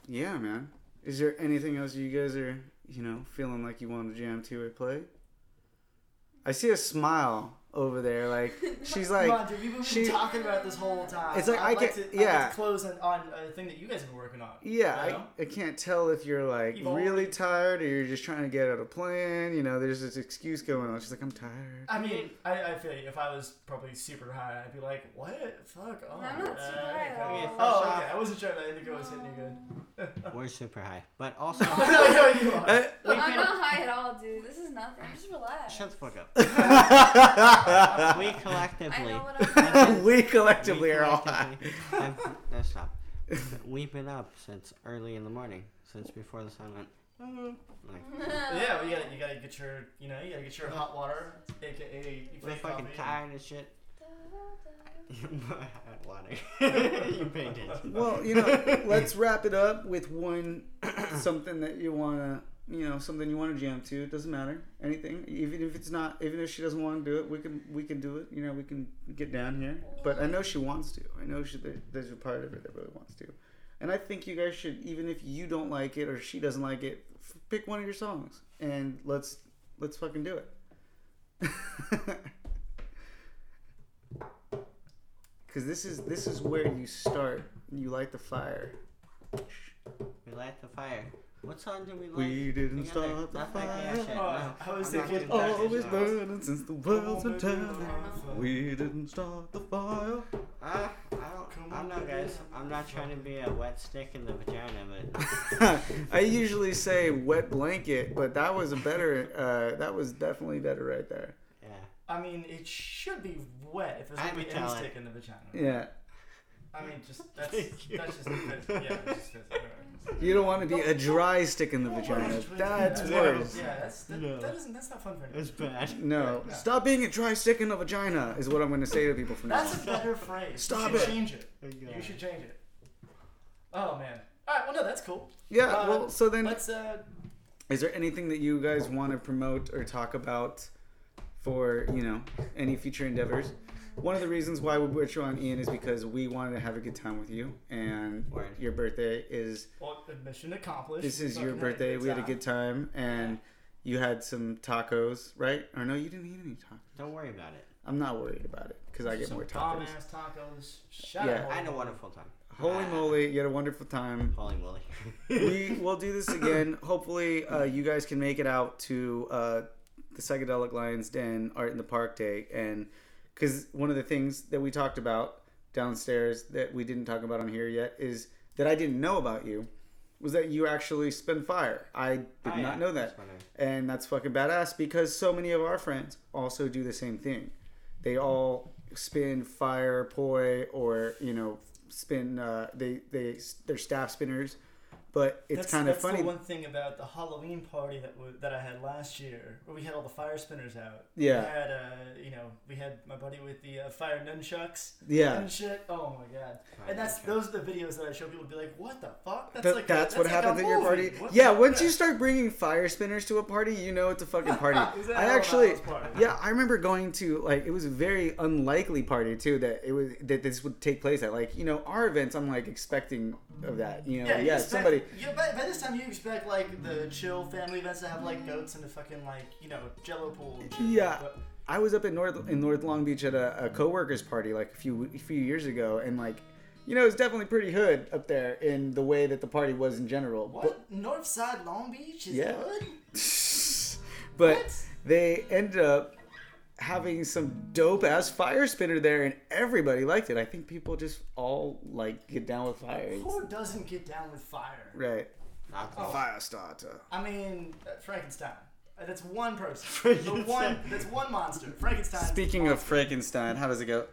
Speaker 1: yeah, man. Is there anything else you guys are you know feeling like you want to jam to or play? I see a smile over there, like she's like.
Speaker 2: Come on, dude. We've been
Speaker 1: she-
Speaker 2: talking about this whole time.
Speaker 1: It's like
Speaker 2: I'd
Speaker 1: I
Speaker 2: like
Speaker 1: can-
Speaker 2: to, I'd
Speaker 1: yeah.
Speaker 2: like to close on, on a thing that you guys have been working on.
Speaker 1: Yeah,
Speaker 2: You know?
Speaker 1: I, I can't tell if you're like
Speaker 2: You've
Speaker 1: really
Speaker 2: already-
Speaker 1: tired or you're just trying to get out a plan. You know, there's this excuse going on. She's like, I'm tired.
Speaker 2: I mean, I, I feel you. If I was probably super high, I'd be like, "What? Fuck!" Oh,
Speaker 3: I'm not super
Speaker 2: uh,
Speaker 3: high at
Speaker 2: okay.
Speaker 3: all.
Speaker 2: Oh, okay. I wasn't sure that indica was hitting you good.
Speaker 4: We're super high, but also
Speaker 2: I know you are.
Speaker 1: Uh,
Speaker 3: I'm not high at all, dude. This is nothing. Just relax.
Speaker 4: shut the fuck up. we collectively.
Speaker 3: know what I'm
Speaker 1: we collectively are all high.
Speaker 4: no, stop. We've been up since early in the morning, since before the sun went. Mm-hmm. Like,
Speaker 2: yeah, well, you gotta, you gotta get your, you know, you gotta get your hot water, aka you
Speaker 4: we're fucking
Speaker 2: coffee.
Speaker 4: tired as shit. Water. you painted.
Speaker 1: Well, you know, let's wrap it up with one something that you wanna, you know, something you wanna jam to. It doesn't matter anything, even if it's not, even if she doesn't want to do it, we can we can do it. You know, we can get down here. But I know she wants to. I know she there's a part of her that really wants to, and I think you guys should, even if you don't like it or she doesn't like it, f- pick one of your songs and let's let's fucking do it. Because this is this is where you start. You light the fire.
Speaker 4: We light the fire. What song did we like?
Speaker 1: We didn't
Speaker 4: together?
Speaker 1: start the
Speaker 4: Nothing?
Speaker 1: fire.
Speaker 4: Yeah, no.
Speaker 2: Oh, I was
Speaker 4: I'm
Speaker 2: thinking-
Speaker 1: Always burning since the world's been turning. We didn't start the fire.
Speaker 4: Uh, I don't, I don't know, guys. I'm not trying to be a wet stick in the vagina, but
Speaker 1: I usually say wet blanket, but that was a better. Uh, that was definitely better right there.
Speaker 4: yeah.
Speaker 2: I mean, it should be wet if there's
Speaker 4: I'm
Speaker 2: gonna be any
Speaker 4: Italian.
Speaker 2: stick in the vagina.
Speaker 1: Yeah,
Speaker 2: I mean, just that's
Speaker 4: Thank you.
Speaker 2: that's just yeah, just
Speaker 1: you don't want to be a dry stick in the vagina. That's
Speaker 2: Yeah,
Speaker 1: worse.
Speaker 2: Yeah, that's that,
Speaker 4: No.
Speaker 2: that isn't that's not fun for anyone.
Speaker 4: It's bad.
Speaker 1: No,
Speaker 2: Yeah.
Speaker 1: stop being a dry stick in the vagina is what I'm going to say to people from now
Speaker 2: That's a better phrase.
Speaker 1: Stop
Speaker 2: you should
Speaker 1: it.
Speaker 2: change it. You. You should change it. Oh man. All right. Well, no, that's cool.
Speaker 1: Yeah.
Speaker 2: Uh,
Speaker 1: Well, so then
Speaker 2: Let's uh.
Speaker 1: Is there anything that you guys want to promote or talk about for you know any future endeavors? One of the reasons why we brought you on, Ian, is because we wanted to have a good time with you, and
Speaker 4: Word.
Speaker 1: your birthday is
Speaker 2: Well, mission accomplished.
Speaker 1: this is your
Speaker 2: Fucking had
Speaker 1: birthday. We had a good time, and you had some tacos, right? Or no, you didn't eat any tacos.
Speaker 4: Don't worry about it.
Speaker 1: I'm not worried about it because I get
Speaker 2: Some
Speaker 1: more
Speaker 2: bomb
Speaker 1: tacos.
Speaker 2: ass tacos. Shout
Speaker 1: Yeah.
Speaker 2: out
Speaker 4: I had a wonderful time.
Speaker 1: Holy moly, you had a wonderful time.
Speaker 4: Holy moly.
Speaker 1: we will do this again. Hopefully, uh, you guys can make it out to uh, the Psychedelic Lions Den Art in the Park Day, and because one of the things that we talked about downstairs that we didn't talk about on here yet is that I didn't know about you was that you actually spin fire. I did
Speaker 4: Oh,
Speaker 1: not
Speaker 4: yeah.
Speaker 1: know that, and that's fucking badass because so many of our friends also do the same thing. They all spin fire, poi, or you know, spin. Uh, they they they're staff spinners, but it's
Speaker 2: That's-
Speaker 1: kind of
Speaker 2: that's
Speaker 1: funny.
Speaker 2: the one thing about the Halloween party that w- that I had last year, where we had all the fire spinners out.
Speaker 1: Yeah.
Speaker 2: We had, uh, you know, we had my buddy with the uh, fire nunchucks
Speaker 1: Yeah.
Speaker 2: and shit. Oh my god!
Speaker 4: Fire
Speaker 2: and that's
Speaker 4: nunchucks.
Speaker 2: those are the videos that I show people to be like, what the fuck? That's
Speaker 1: Th-
Speaker 2: like a-
Speaker 1: that's what
Speaker 2: like
Speaker 1: happens
Speaker 2: a
Speaker 1: at your party.
Speaker 2: What
Speaker 1: Yeah,
Speaker 2: the-
Speaker 1: once you start bringing fire spinners to a party, you know it's a fucking party. I actually,
Speaker 2: party?
Speaker 1: yeah, I remember going to like it was a very unlikely party too that it was that this would take place at. Like you know our events, I'm like expecting of that. You know, yeah,
Speaker 2: you expect-
Speaker 1: somebody.
Speaker 2: Yeah, by, by this time you expect like the chill family events to have like goats and a fucking like you know Jello pool.
Speaker 1: Yeah.
Speaker 2: But-
Speaker 1: I was up in North in North Long Beach at a, a coworkers party like a few a few years ago, and like you know it's definitely pretty hood up there in the way that the party was in general.
Speaker 2: What? North Side Long Beach is
Speaker 1: Yeah.
Speaker 2: good?
Speaker 1: but
Speaker 2: What?
Speaker 1: they ended up having some dope ass fire spinner there and everybody liked it i think people just all like get down with fire
Speaker 2: Who doesn't get down with fire?
Speaker 1: right
Speaker 4: Not
Speaker 2: Oh.
Speaker 1: fire starter
Speaker 2: I mean, uh, Frankenstein. Uh, That's one person. the one. That's one monster. Frankenstein.
Speaker 1: speaking of frankenstein how does it go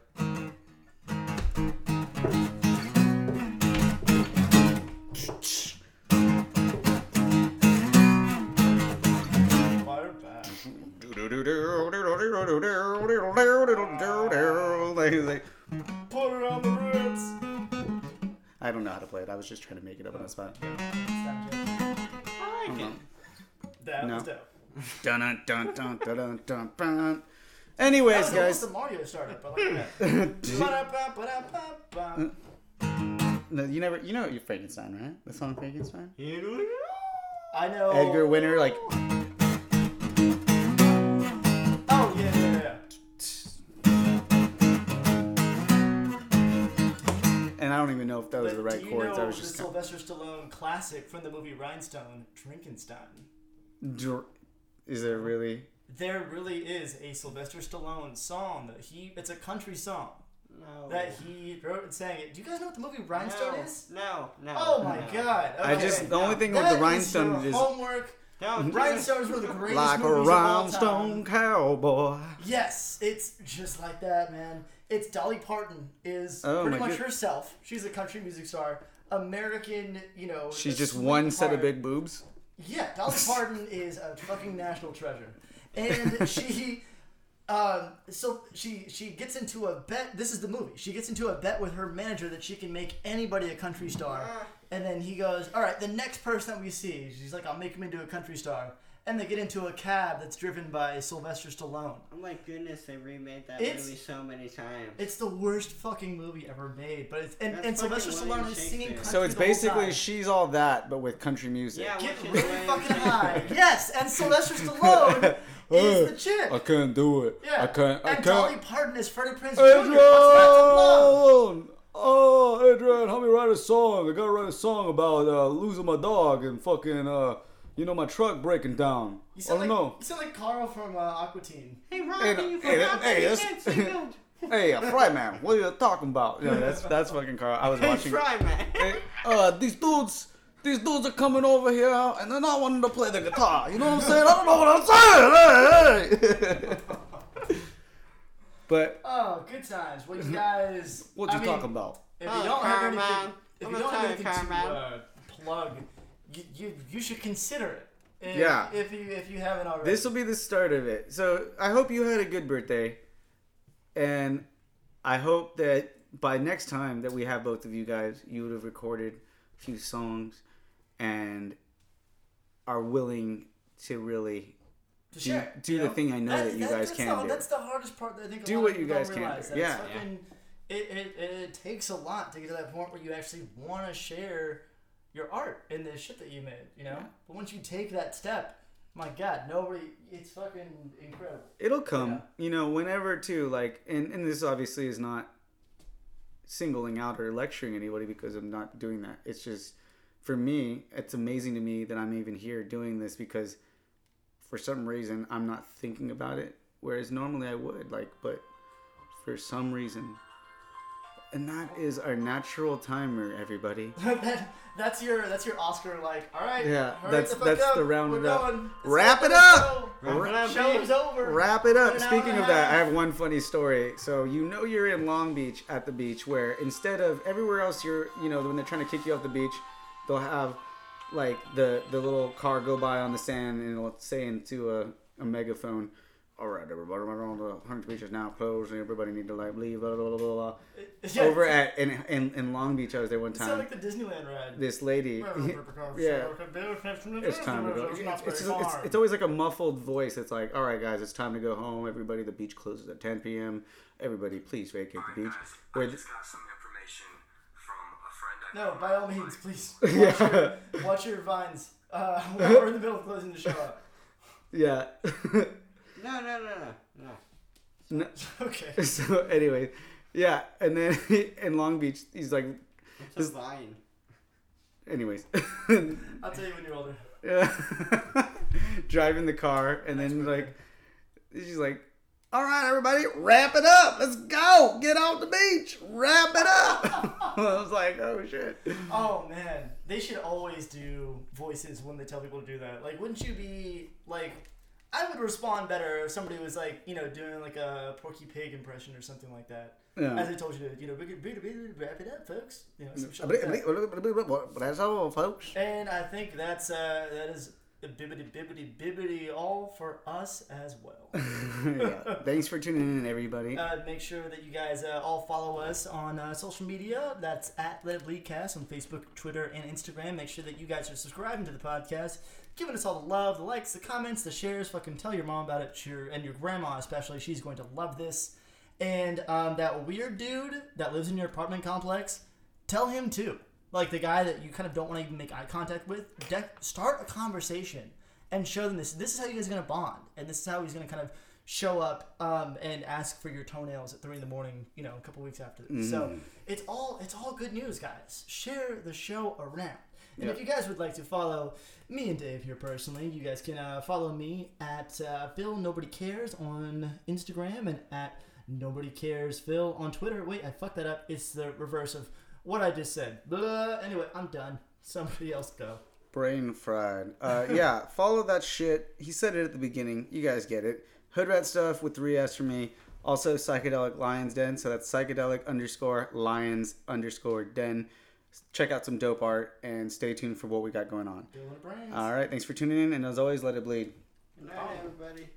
Speaker 2: Put it on the Ritz.
Speaker 1: I don't know how to play it. I was just trying to make it up on the spot.
Speaker 4: I like it. Mm-hmm.
Speaker 2: That
Speaker 1: No.
Speaker 2: was dope.
Speaker 1: Dun dun dun dun dun dun dun.
Speaker 2: That
Speaker 1: Anyways,
Speaker 2: was
Speaker 1: guys,
Speaker 2: the Mario startup. Like that.
Speaker 1: No, you never, you know your Frankenstein, right? The song Frankenstein.
Speaker 2: I know.
Speaker 1: Edgar Winter, like, I don't even know if that was
Speaker 2: But
Speaker 1: the right
Speaker 2: do you
Speaker 1: chords. I
Speaker 2: know
Speaker 1: was
Speaker 2: the
Speaker 1: just. Kind
Speaker 2: Sylvester Stallone classic from the movie Rhinestone, Drinkenstein.
Speaker 1: Dr- Is there really?
Speaker 2: There really is a Sylvester Stallone song that he. It's a country song
Speaker 4: No.
Speaker 2: that he wrote and sang it. Do you guys know what the movie Rhinestone
Speaker 4: no,
Speaker 2: is?
Speaker 4: No, no.
Speaker 2: Oh my
Speaker 4: no.
Speaker 2: god!
Speaker 1: I just the only thing with
Speaker 2: That
Speaker 1: the
Speaker 2: is
Speaker 1: rhinestone
Speaker 2: your
Speaker 1: is
Speaker 2: homework.
Speaker 4: Don't do it.
Speaker 2: Rhinestone is one of the greatest
Speaker 1: like a
Speaker 2: movies of all
Speaker 1: rhinestone
Speaker 2: time.
Speaker 1: cowboy.
Speaker 2: Yes, it's just like that, man. It's Dolly Parton is
Speaker 1: Oh,
Speaker 2: pretty much
Speaker 1: good-
Speaker 2: herself. She's a country music star, American. You know,
Speaker 1: She's just one set of big boobs.
Speaker 2: Yeah, Dolly Parton is a fucking national treasure, and she um, so she she gets into a bet. This is the movie. She gets into a bet with her manager that she can make anybody a country star. And then he goes, "All right, the next person that we see." She's like, "I'll make him into a country star." And they get into a cab that's driven by Sylvester Stallone.
Speaker 4: Oh my goodness, they remade that
Speaker 2: It's-
Speaker 4: movie so many times.
Speaker 2: It's the worst fucking movie ever made. But it's and, and Sylvester Stallone is singing country
Speaker 1: So it's
Speaker 2: the whole
Speaker 1: basically
Speaker 2: time.
Speaker 1: she's all that, but with country music.
Speaker 4: Yeah,
Speaker 2: Get really
Speaker 4: William
Speaker 2: fucking high. Yes, and Sylvester Stallone is the chick.
Speaker 1: I can't do it.
Speaker 2: Yeah.
Speaker 1: I can't. I
Speaker 2: and Dolly
Speaker 1: can't.
Speaker 2: Parton is Freddie Prinze Jr. What's not?
Speaker 1: Adrian! Oh, Adrian, help me write a song. I gotta write a song about uh, losing my dog and fucking, uh, you know, my truck breaking down.
Speaker 2: You
Speaker 1: I
Speaker 2: sound
Speaker 1: don't
Speaker 2: like
Speaker 1: know.
Speaker 2: you sound like Carl from uh, Aqua Teen.
Speaker 4: Hey, Rob,
Speaker 1: Hey,
Speaker 4: you
Speaker 1: hey,
Speaker 4: forgot
Speaker 1: hey,
Speaker 4: that you
Speaker 1: that's-
Speaker 4: can't sing good.
Speaker 1: Hey, a fry man, what are you talking about? Yeah, that's that's fucking Carl. I was
Speaker 4: Hey,
Speaker 1: watching.
Speaker 4: try, man.
Speaker 1: Hey, uh, these dudes, these dudes are coming over here and they're not wanting to play the guitar. You know what I'm saying? I don't know what I'm saying. Hey, hey. but
Speaker 2: Oh, good times. What you guys.
Speaker 1: what
Speaker 2: I
Speaker 1: you
Speaker 2: mean,
Speaker 1: talking about?
Speaker 2: If
Speaker 4: Oh,
Speaker 2: you don't have
Speaker 4: Carmen.
Speaker 2: anything, if
Speaker 4: I'm
Speaker 2: you don't have
Speaker 4: tell
Speaker 2: anything to uh, plug, you, you you should consider it. If,
Speaker 1: Yeah.
Speaker 2: If you if you haven't already.
Speaker 1: This will be the start of it. So I hope you had a good birthday, and I hope that by next time that we have both of you guys, you would have recorded a few songs, and are willing to really
Speaker 2: to
Speaker 1: do-
Speaker 2: share,
Speaker 1: do the thing I know that you guys
Speaker 2: that's
Speaker 1: can
Speaker 2: the,
Speaker 1: do.
Speaker 2: That's the hardest part. That I think a
Speaker 1: Do what
Speaker 2: of
Speaker 1: you guys can
Speaker 2: realize.
Speaker 1: do. Yeah.
Speaker 2: fucking, It, it, it takes a lot to get to that point where you actually want to share your art and the shit that you made. You know,
Speaker 1: Yeah.
Speaker 2: but once you take that step, my God, nobody. It's fucking incredible.
Speaker 1: It'll come,
Speaker 2: Yeah.
Speaker 1: you know, whenever too. Like, and and this obviously is not singling out or lecturing anybody because I'm not doing that. It's just for me, it's amazing to me that I'm even here doing this because for some reason I'm not thinking about it, whereas normally I would. Like, but for some reason, and that is our natural timer, everybody.
Speaker 2: that, that's your that's your Oscar. Like, all right,
Speaker 1: Yeah,
Speaker 2: hurry
Speaker 1: that's-
Speaker 2: the fuck
Speaker 1: that's
Speaker 2: up.
Speaker 1: the round
Speaker 2: We're
Speaker 1: it up.
Speaker 2: going.
Speaker 1: Wrap it up!
Speaker 2: go.
Speaker 4: Wrap it up,
Speaker 2: Show's over.
Speaker 1: Wrap it up. Speaking of that, I have one funny story. So you know you're in Long Beach at the beach, where instead of everywhere else, you're you know when they're trying to kick you off the beach, they'll have like the the little car go by on the sand and it'll say into a, a megaphone. All right, everybody, all the Huntington Beach is now closed, and everybody need to like leave. Blah, blah, blah, blah, blah.
Speaker 2: Yeah,
Speaker 1: Over at in, in in Long Beach, I was there one
Speaker 2: It sounds like the Disneyland ride.
Speaker 1: This lady, yeah, it's time to go. It's, it's, it's, it's always like a muffled voice. It's like, all right, guys, it's time to go home. Everybody, the beach closes at 10 p.m. Everybody, please vacate the beach.
Speaker 5: I
Speaker 1: Where
Speaker 5: just got some information from a friend I
Speaker 2: No, by all means, please. Watch, your, watch your vines. Uh, we're in the middle of closing the show up.
Speaker 1: yeah.
Speaker 4: No, no, no, no, no.
Speaker 1: No,
Speaker 2: Okay.
Speaker 1: so anyway, yeah, and then in Long Beach, he's like,
Speaker 4: It's
Speaker 1: This-
Speaker 4: vine.
Speaker 1: anyways,
Speaker 2: I'll tell you when you're older.
Speaker 1: yeah, driving the car, and then like, she's like, all right, everybody, wrap it up. Let's go. Get off the beach. Wrap it up. I was like, oh shit.
Speaker 2: Oh man, they should always do voices when they tell people to do that. Like, wouldn't you be like? I would respond better if somebody was like, you know, doing like a Porky Pig impression or something like that.
Speaker 1: Yeah.
Speaker 2: As I told you to, you know, wrap it up, folks. You know, some shit like that.
Speaker 1: That's all, folks.
Speaker 2: And I think that's uh, that is bibbity bibbity bibbity all for us as well.
Speaker 1: yeah. Thanks for tuning in, everybody.
Speaker 2: Uh, make sure that you guys uh, all follow us on uh, social media. That's at Let It Cast on Facebook, Twitter, and Instagram. Make sure that you guys are subscribing to the podcast, giving us all the love, the likes, the comments, the shares. Fucking tell your mom about it, your, and your grandma especially. She's going to love this. And um, that weird dude that lives in your apartment complex, tell him too. Like the guy that you kind of don't want to even make eye contact with, de- start a conversation and show them this. This is how you guys are gonna bond, and this is how he's gonna kind of show up um, and ask for your toenails at three in the morning. You know, a couple weeks after this. So it's all it's all good news, guys. Share the show around. And if you guys would like to follow me and Dave here personally, you guys can uh, follow me at uh, Phil Nobody Cares on Instagram and at Nobody Cares Phil on Twitter. Wait, I fucked that up. It's the reverse of what I just said. Blah. Anyway, I'm done. Somebody else go.
Speaker 1: Brain fried. Uh, yeah, follow that shit. He said it at the beginning. You guys get it. Hood rat stuff with three S for me. Also, psychedelic lions den. So that's psychedelic underscore lions underscore den. Check out some dope art and stay tuned for what we got going on.
Speaker 2: Bill and Brains.
Speaker 1: All right, thanks for tuning in, and as always, let it bleed.
Speaker 4: Good night, everybody.